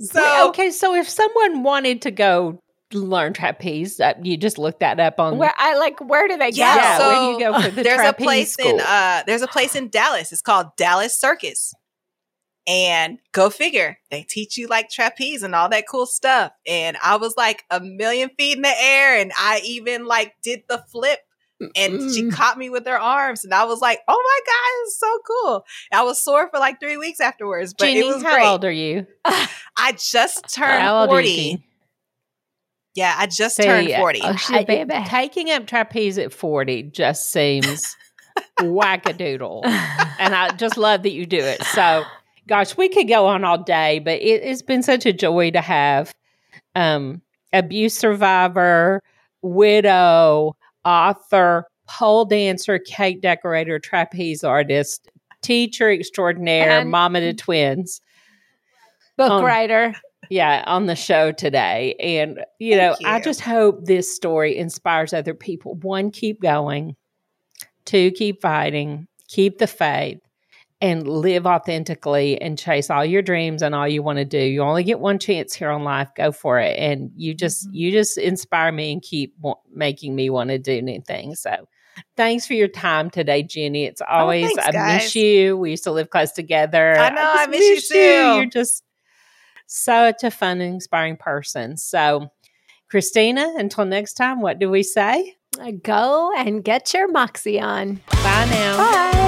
so Wait, okay, so if someone wanted to go learn trapeze, uh, you just look that up on. Where I like where do they go? Yeah, yeah, so where do you go for the there's a place school? in uh there's a place in Dallas. It's called Dallas Circus. And go figure, they teach you like trapeze and all that cool stuff. And I was like a million feet in the air, and I even like did the flip and she Mm. caught me with her arms and i was like oh my god it's so cool i was sore for like three weeks afterwards but Jeannie, it was how great old are you? i just turned How old are 40 you? Jeannie? Yeah i just See, turned 40 oh, she's a I- baby. taking up trapeze at 40 just seems wackadoodle. and I just love that you do it. So, gosh, we could go on all day, but it, it's been such a joy to have um, abuse survivor, widow, author, pole dancer, cake decorator, trapeze artist, teacher extraordinaire, And- mama to twins. book um, writer. Yeah, on the show today. And, you know, Thank I just hope this story inspires other people. One, keep going. Two, keep fighting, keep the faith, and live authentically and chase all your dreams and all you want to do. You only get one chance here on life. Go for it. And you just, Mhm. you just inspire me and keep wa- making me want to do new things. So, Thanks for your time today, Jenny. It's always Oh, thanks, I miss you. We used to live close together. I know, I just miss you too. You're just such a fun and inspiring person. So Christina, until next time, what do we say? Go and get your moxie on. Bye now. Bye.